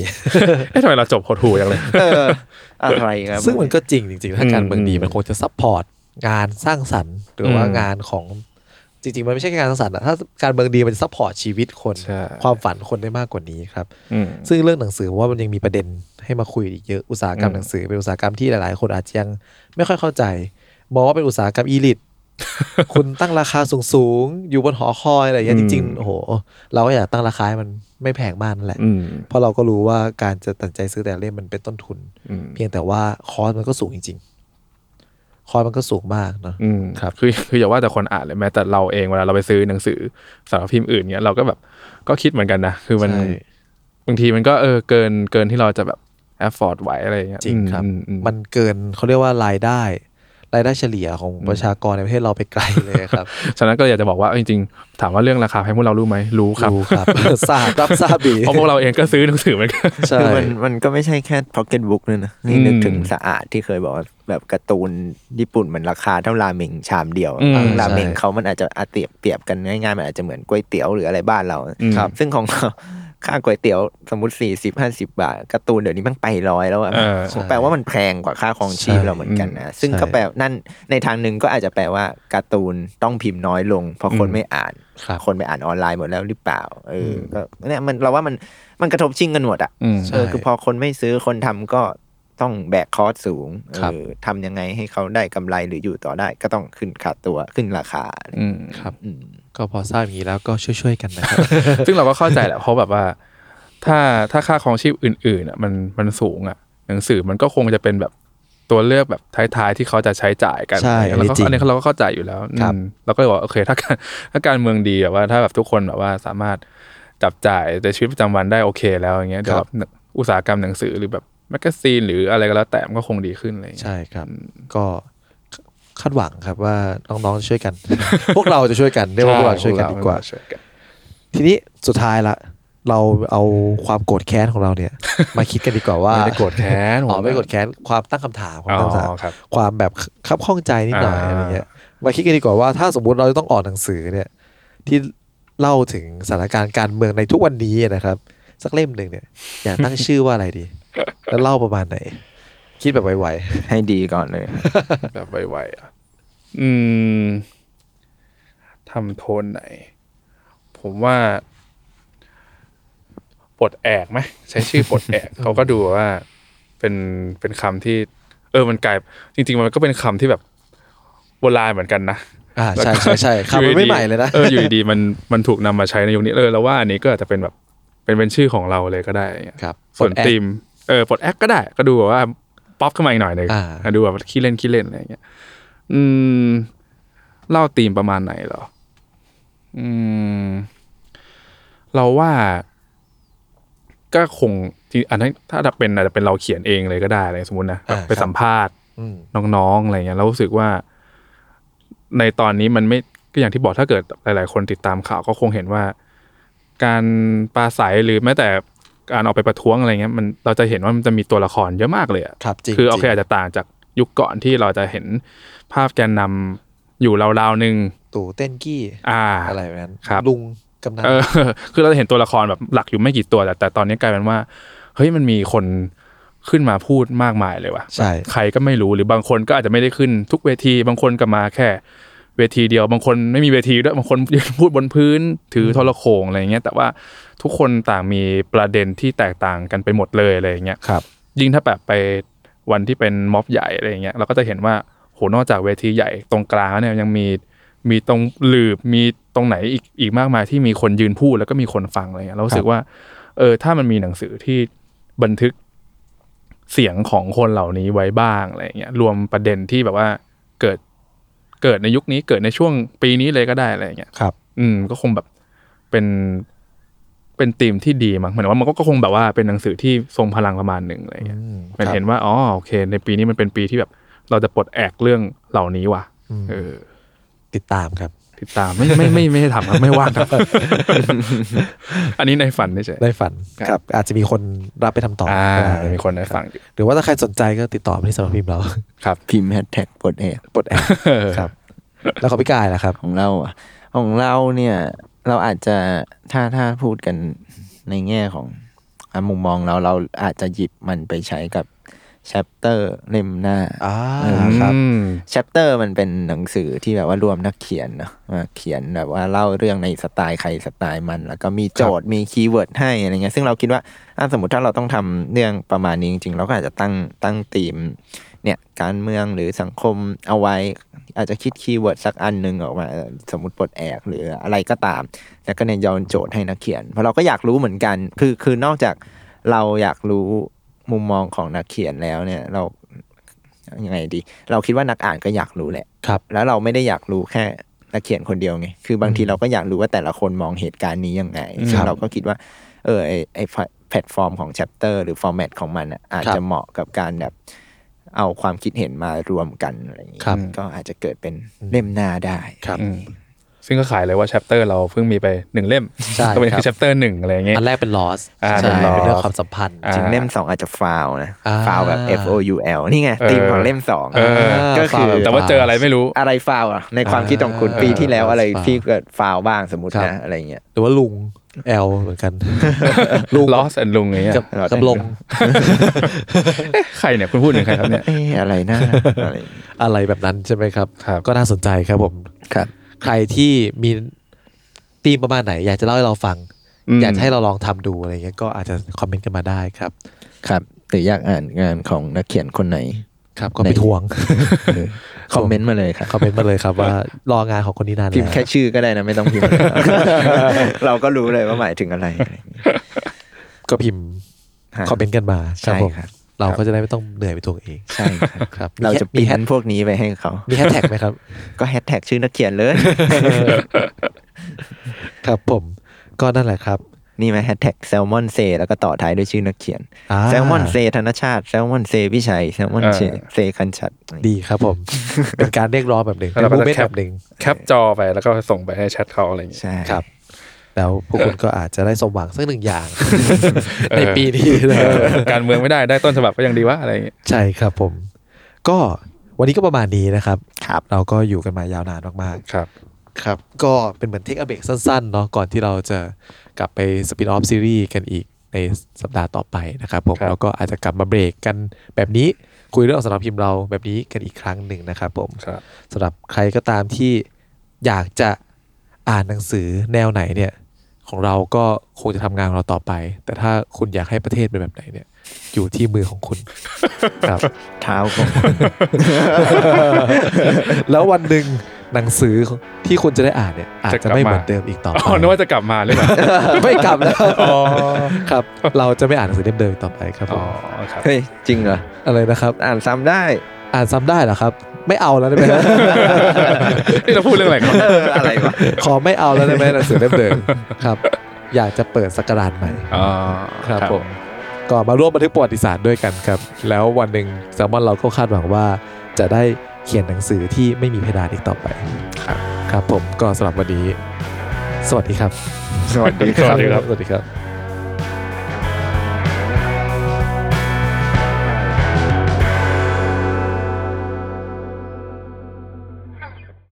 เอ๊ะทำไมเราจบหดหู่อย่างเลยเอออะไรครับซึ่งมันก็จริงจริงๆถ้าการเมืองดีอืมมันคงจะ supportงานสร้างสรรค์หรือว่าอืมงานของ จริง ๆ มันไม่ใช่แค่งานสร้างสรรค์อะถ้าการเมืองดีมัน support ชีวิตคน ใช่ ความฝันคนได้มากกว่านี้ครับ อืม ซึ่งเรื่องหนังสือผมว่ามันยังมีประเด็นให้มาคุยอีกเยอะอุตสาหกรรมอืม หนังสือเป็นอุตสาหกรรมที่หลายๆ คนอาจจะยังไม่ค่อยเข้าใจ มองว่าเป็นอุตสาหกรรม elite คุณตั้งราคาสูงๆ อยู่บนหอคอยอะไรอย่างเงี้ยจริง ๆ โอ้โห เราก็อยากตั้งราคาให้มันไม่แพงมากนั่นแหละ อืมเพราะเราก็รู้ว่าการจะตัดใจซื้อแต่ละเล่มมันเป็นต้นทุน อืม เพียงแต่ว่า cost มันก็สูงจริงๆ cost มันก็สูงมากเนาะอืมครับคือคืออย่าว่าแต่คนอ่านเลยแม้แต่เราเองเวลาเราไปซื้อหนังสือสำนักพิมพ์อื่นเนี้ยเราก็แบบก็คิดเหมือนกันนะคือมันใช่บางทีมันก็เออเกินเกินที่เราจะแบบ afford ไหวอะไรอย่างเงี้ยจริงครับอือืมันเกินเขาเรียกว่ารายได้ รายได้เฉลี่ยของประชากรในประเทศเราไปไกลเลยครับ ฉะนั้นก็อยากจะบอกว่าเออจริงๆ ถามว่าเรื่องราคาแพงพวกเรารู้ไหมรู้ครับรู้ครับทราบรับทราบดีเพราะพวกเราเองก็ซื้อหนังสือเหมือนกันใช่คือมันมันก็ไม่ใช่แค่พ็อกเก็ตบุ๊กเลยนะนี่อืมนึกถึงสะอาดที่เคยบอกว่าแบบการ์ตูนญี่ปุ่นมันราคาเท่าราเมงชามเดียวอืมราเมงใช่เขามันอาจจะอาเปรียบเปรียบกันง่ายๆมันอาจจะเหมือนก๋วยเตี๋ยวหรืออะไรบ้านเราอืมครับ ซึ่งของเรา ค่าก๋วยเตี๋ยวสมมติสี่สิบห้าสิบาทการ์ตูนเดี๋ยวนี้มันไปร้อยแล้วอะเออผมแปลว่ามันแพงกว่าค่าครองชีพใช่เราเหมือนกันนะซึ่งใช่ก็แปลนั่นในทางหนึ่งก็อาจจะแปลว่าการ์ตูนต้องพิมพ์น้อยลง เพราะคนอืมไม่อ่านครับคนไปอ่านออนไลน์หมดแล้วหรือเปล่าเอออก็เนี่ยมันเราว่ามันมันกระทบชิงกันหมดอะอืมใช่เออคือพอคนไม่ซื้อคนทำก็ ต้องแบกคอสสูงเอครับอทำยังไงให้เขาได้กำไรหรืออยู่ต่อได้ ก็ต้องขึ้นค่าตัวขึ้นราคาอืมครับอืมก็พอทราบอย่างนี้แล้วก็ช่วยๆกันนะครับ ซึ่งเราก็เข้าใจแหละเพราะแบบว่า ถ้าถ้าค่าครองชีพอื่นๆอะมันมันสูงอะ หนังสือมันก็คงจะเป็นแบบตัวเลือกแบบท้ายๆที่เขาจะใช้จ่ายกันใช่แล้วก็อันนี้จริงอันนี้เราก็เข้าใจอยู่แล้วครับอืมเราก็เลยบอกโอเค ถ้าการถ้าการเมืองดีแบบว่า ถ้าแบบทุกคนแบบว่าสามารถจับจ่ายในชีวิตประจำวันได้โอเค แล้วอย่างเงี้ยเดี๋ยวแบบอุตสาหกรรมหนังสือหรือแบบ แมกกาซีนหรืออะไรก็แล้วแต่มันก็คงดีขึ้นอะไรอย่างเงี้ยใช่ครับ ก็คาดหวังครับว่าน้องๆจะช่วยกัน พวกเราจะช่วยกันเรียกว่าพวกเราช่วยกันดีกว่าช่วยกันทีนี้สุดท้ายละ เราเอาความโกรธแค้นของเราเนี่ย มาคิดกันดีกว่าว่าไม่ได้โกรธแค้นอ๋อไม่โกรธแค้นความตั้งคำถามความอ๋ตั้งคำถามอครับความแบบคับข้องใจนิดหน่อยอ่าอะไรเงี้ยมาคิดกันดีกว่าว่าถ้าสมมุติเราจะต้องออกหนังสือเนี่ย ที่เล่าถึงสถานการณ์การเมืองในทุกวันนี้นะครับ สักเล่มหนึ่งเนี่ย อยากตั้งชื่อว่าอะไรดี แล้วเล่าประมาณไหน คิดแบบไวให้ดีก่อนเลย แบบไวๆอะ อืมทำโทนไหน ผมว่าปลดแอกไหมใช้ชื่อปลดแอกเขาก็ดูว่า เป็นเป็นคำที่ เออมันกลายจริง ๆ มันก็เป็นคำที่แบบโบราณเหมือนกันนะๆอ่าใช่ใช่ใช่คำมันไม่ใหม่เลยนะเอออยู่ดีๆมันมันถูกนำมาใช้ในยุคนี้เลยแล้วว่าอันนี้ก็อาจจะเป็นแบบเป็นเป็นชื่อของเราเลยก็ได้อย่างเงี้ยครับส่วนปลดแอกทีม เออปลดแอคก็ได้ ก็ดูแบบว่าป๊อปขึ้นมาอีกหน่อยหนึ่งอ่าอะดูแบบขี้เล่นขี้เล่นอะไรอย่างเงี้ย อืม เล่าธีมประมาณไหนเหรอ อืม เราว่า ก็คงที่อันนั้นถ้าเป็นอาจจะเป็นเราเขียนเองเลยก็ได้อะไรสมมตินะแบบอ่าไปครับสัมภาษณ์อืมน้องๆอะไรเงี้ยเรารู้สึกว่า ในตอนนี้มันไม่ก็อย่างที่บอกถ้าเกิดหลาย ๆ คนติดตามข่าวก็คงเห็นว่า การปราศัยหรือแม้แต่ การออกไปประท้วงอะไรเงี้ยมันเราจะเห็นว่ามันจะมีตัวละครเยอะมากเลยอะครับจริงคือโอเคจริงอาจจะต่างจากยุคก่อนที่เราจะเห็นภาพแกนนำอยู่ราวๆหนึ่งตู่เต้นกี้อ่าอะไรแบบนั้นครับลุงกำนันเออคือเราจะเห็นตัวละครแบบหลักอยู่ไม่กี่ตัวแต่แต่ตอนนี้กลายเป็นว่าเฮ้ยมันมีคนขึ้นมาพูดมากมายเลยว่ะใช่ใครก็ไม่รู้หรือบางคนก็อาจจะไม่ได้ขึ้นทุกเวทีบางคนก็มาแค่เวทีเดียวบางคนไม่มีเวทีด้วยบางคนยืนพูดบนพื้นถือโทรโขงอะไรอย่างเงี้ยแต่ว่า ทุกคนต่างมีประเด็นที่แตกต่างกันไปหมดเลยอะไรอย่างเงี้ยครับ ยิ่งถ้าแบบไปวันที่เป็นม็อบใหญ่อะไรอย่างเงี้ยเราก็จะเห็นว่าโหนอกจากเวทีใหญ่ตรงกลางแล้วเนี่ยยังมีมีตรงหลืบมีตรงไหนอีกอีกมากมายที่มีคนยืนพูดแล้วก็มีคนฟังอะไรเงี้ยเรารู้สึกว่า เออถ้ามันมีหนังสือที่บันทึกเสียงของคนเหล่านี้ไว้บ้างอะไรเงี้ยรวมประเด็นที่แบบว่าเกิดเกิดในยุคนี้เกิดในช่วงปีนี้เลยก็ได้อะไรเงี้ยครับ อืมก็คงแบบเป็น เป็นธีมที่ดีมั้งหมายถึงว่ามันก็ก็คงแบบว่าเป็นหนังสือที่ทรงพลังประมาณหนึ่งอะไรเงี้ยอืมมันครับเห็นว่าอ๋อโอเค ในปีนี้มันเป็นปีที่แบบเราจะปลดแอกเรื่องเหล่านี้ว่ะอืมเออ ติดตามครับ ติดตามไม่ไม่ไม่ไม่ได้ทำครับไม่ว่างครับอันนี้ในฝันเฉยได้ฝันครับ อาจจะมีคนรับไปทำต่ออ่าก็ได้จะมีคนได้ฟังอยู่หรือว่าถ้าใครสนใจก็ติดต่อมาที่สำนักพิมพ์เราครับ พิมพ์แฮชแท็กปลดแอกปลดแอกครับ แล้วของพี่กายล่ะครับ ของเราอะของเราเนี่ย เราอาจจะถ้าถ้าพูดกันในแง่ของอะมุมมองเราเราอาจจะหยิบมันไปใช้กับ Chapter เล่มหน้าอ่าครับ Chapter มันเป็นหนังสือที่แบบว่ารวมนักเขียนเนอะมาเขียนแบบว่าเล่าเรื่องในสไตล์ใครสไตล์มัน แล้วก็มีโจทย์มี keyword ให้อะไรเงี้ยซึ่งเราคิดว่าถ้าสมมติถ้าเราต้องทำเรื่องประมาณนี้จริงๆ เราก็อาจจะตั้งตั้งธีม เนี่ยการเมืองหรือสังคมเอาไว้ อาจจะคิด keyword สักอันหนึ่งออกมาเออสมมติปลดแอกหรืออะไรก็ตาม แล้วก็เนี่ยโยนโจทย์ให้นักเขียน เพราะเราก็อยากรู้เหมือนกัน คือคือนอกจากเราอยากรู้มุมมองของนักเขียนแล้วเนี่ยเรายังไงดี เราคิดว่านักอ่านก็อยากรู้แหละครับ แล้วเราไม่ได้อยากรู้แค่นักเขียนคนเดียวไง คือบางทีเราก็อยากรู้ว่าแต่ละคนมองเหตุการณ์นี้ยังไงซึ่งเราก็คิดว่า เออไอไอแพลตฟอร์มของ Chapter หรือ format ของมันอะอาจครับจะเหมาะกับการแบบ เอาความคิดเห็นมารวมกันอะไรอย่างงี้ครับก็อาจจะเกิดเป็นเล่มหน้าได้ครับอืมซึ่งก็ขายเลยว่า Chapter เราเพิ่งมีไปหนึ่งเล่มใช่ก็เป็นครับคือ Chapter หนึ่งอะไรอย่างเงี้ยอันแรกเป็น loss อ่าใช่เป็น loss เป็นเรื่องความสัมพันธ์อ่าจริงเล่มสองอาจจะฟาวนะอ่าฟาวแบบ F O U L นี่ไงเออธีมของเล่มสองเออก็คือแต่ว่าเจออะไรไม่รู้อะไรฟาวอะในความคิดของคุณอ่าปีที่แล้วอะไรฟาวที่เกิดฟาวบ้างสมมติครับนะอะไรเงี้ยหรือว่าลุง L เหมือนกันลุง lost and ลุงอย่างเงี้ยกับเราได้กับลงใครเนี่ยคุณพูดถึงใครครับเนี่ยเอ๊ะอะไรนะอะไรอย่างเงี้ยอะไรแบบนั้นใช่ไหมครับครับ ก็น่าสนใจครับผมครับใครที่มีธีมประมาณไหน อยากจะเล่าให้เราฟังมอยากจะให้เราลองทำดูอะไรเงี้ยก็อาจจะคอมเมนต์กันมาได้ครับ ครับหรืออยากอ่านงานของนักเขียนคนไหน ครับก็ไปทวงคอมเมนต์มาเลยครับคอมเมนต์มาเลยครับว่ารองานของคนนี้นานพิมพ์แล้วแค่ชื่อก็ได้นะไม่ต้องพิมพ์เราก็รู้เลยว่าหมายถึงอะไรอะไรอย่างเงี้ยก็พิมพ์ฮะคอมเมนต์กันมาครับใช่ผมครับเราก็จะได้ไม่ต้องเหนื่อยไปทวงเองใช่ครับครับเราจะมีปิ้แฮชนพวกนี้ไปให้เขามีแฮชแท็กไหมครับ ก็แฮชแท็กชื่อนักเขียนเลย ครับผมก็นั่นแหละครับ นี่ไหมแฮชแท็กแซลมอนเซแล้วก็ต่อท้ายด้วยชื่อนักเขียนอ่าแซลมอนเซธนชาติแซลมอนเซพิชัยแซลมอนเซเซคันชัด ดีครับผม เป็นการเรียกร้องแบบหนึ่งแล้วเป็นเราก็มูจะเมนต์แคปแบบหนึ่งแคปจอไปแล้วก็ส่งไปให้แชทเขาอะไรอย่างเงี้ยใช่ครับ แล้วพวกคุณก็อาจจะได้สมหวังสักหนึ่งอย่างเออในปีนี้นะเออการเมืองไม่ได้ได้ต้นฉบับก็ยังดีวะอะไรอย่างเงี้ยใช่ครับผม ก็วันนี้ก็ประมาณนี้นะครับครับ เราก็อยู่กันมายาวนานมากครับๆครับก็เป็นเหมือน take a break สั้นๆเนาะก่อนที่เราจะ กลับไป spin-off ซีรีส์กันอีกในสัปดาห์ต่อไปนะครับผมครับแล้วก็อาจจะกลับมาเบรกกันแบบนี้คุยเรื่องสำนักพิมพ์เราแบบนี้กันอีกครั้งหนึ่งนะครับผมครับสำหรับใครก็ตามที่อยากจะอ่านหนังสือแนวไหนเนี่ยของเราก็คงจะทำงานของเราต่อไป แต่ถ้าคุณอยากให้ประเทศเป็นแบบไหนเนี่ย อยู่ที่มือของคุณ ครับ เท้าของแล้ววันหนึ่ง หนังสือที่คุณจะได้อ่านเนี่ยอาจจะไม่เหมือนเดิมอีกต่อไปอ๋อนึกว่าจะกลับมาหรือเปล่าไม่กลับแล้วอ๋อครับ เราจะไม่อ่านหนังสือเล่มเดิมอีกต่อไปครับผอ๋อมครับเฮ้ยจริงเหรออะไรนะครับ อ่านซ้ำได้ อ่านซ้ำได้เหรอครับ ไม่เอาแล้วได้ไหมนี่เราพูดเรื่องอะไรกันเอออะไรวะขอไม่เอาแล้วได้ไหมหนังสือเล่มเดิมครับ อยากจะเปิดสักราชใหม่อ๋อครับผมก็มาร่วมบันทึกประวัติศาสตร์ด้วยกันครับ แล้ววันหนึ่งแซลมอนเราก็คาดหวังว่าจะได้ เขียนหนังสือที่ไม่มีเพดานอีกต่อไป ครับครับผมก็สำหรับวันนี้ สวัสดีครับ สวัสดีสวัสดีครับ สวัสดีครับ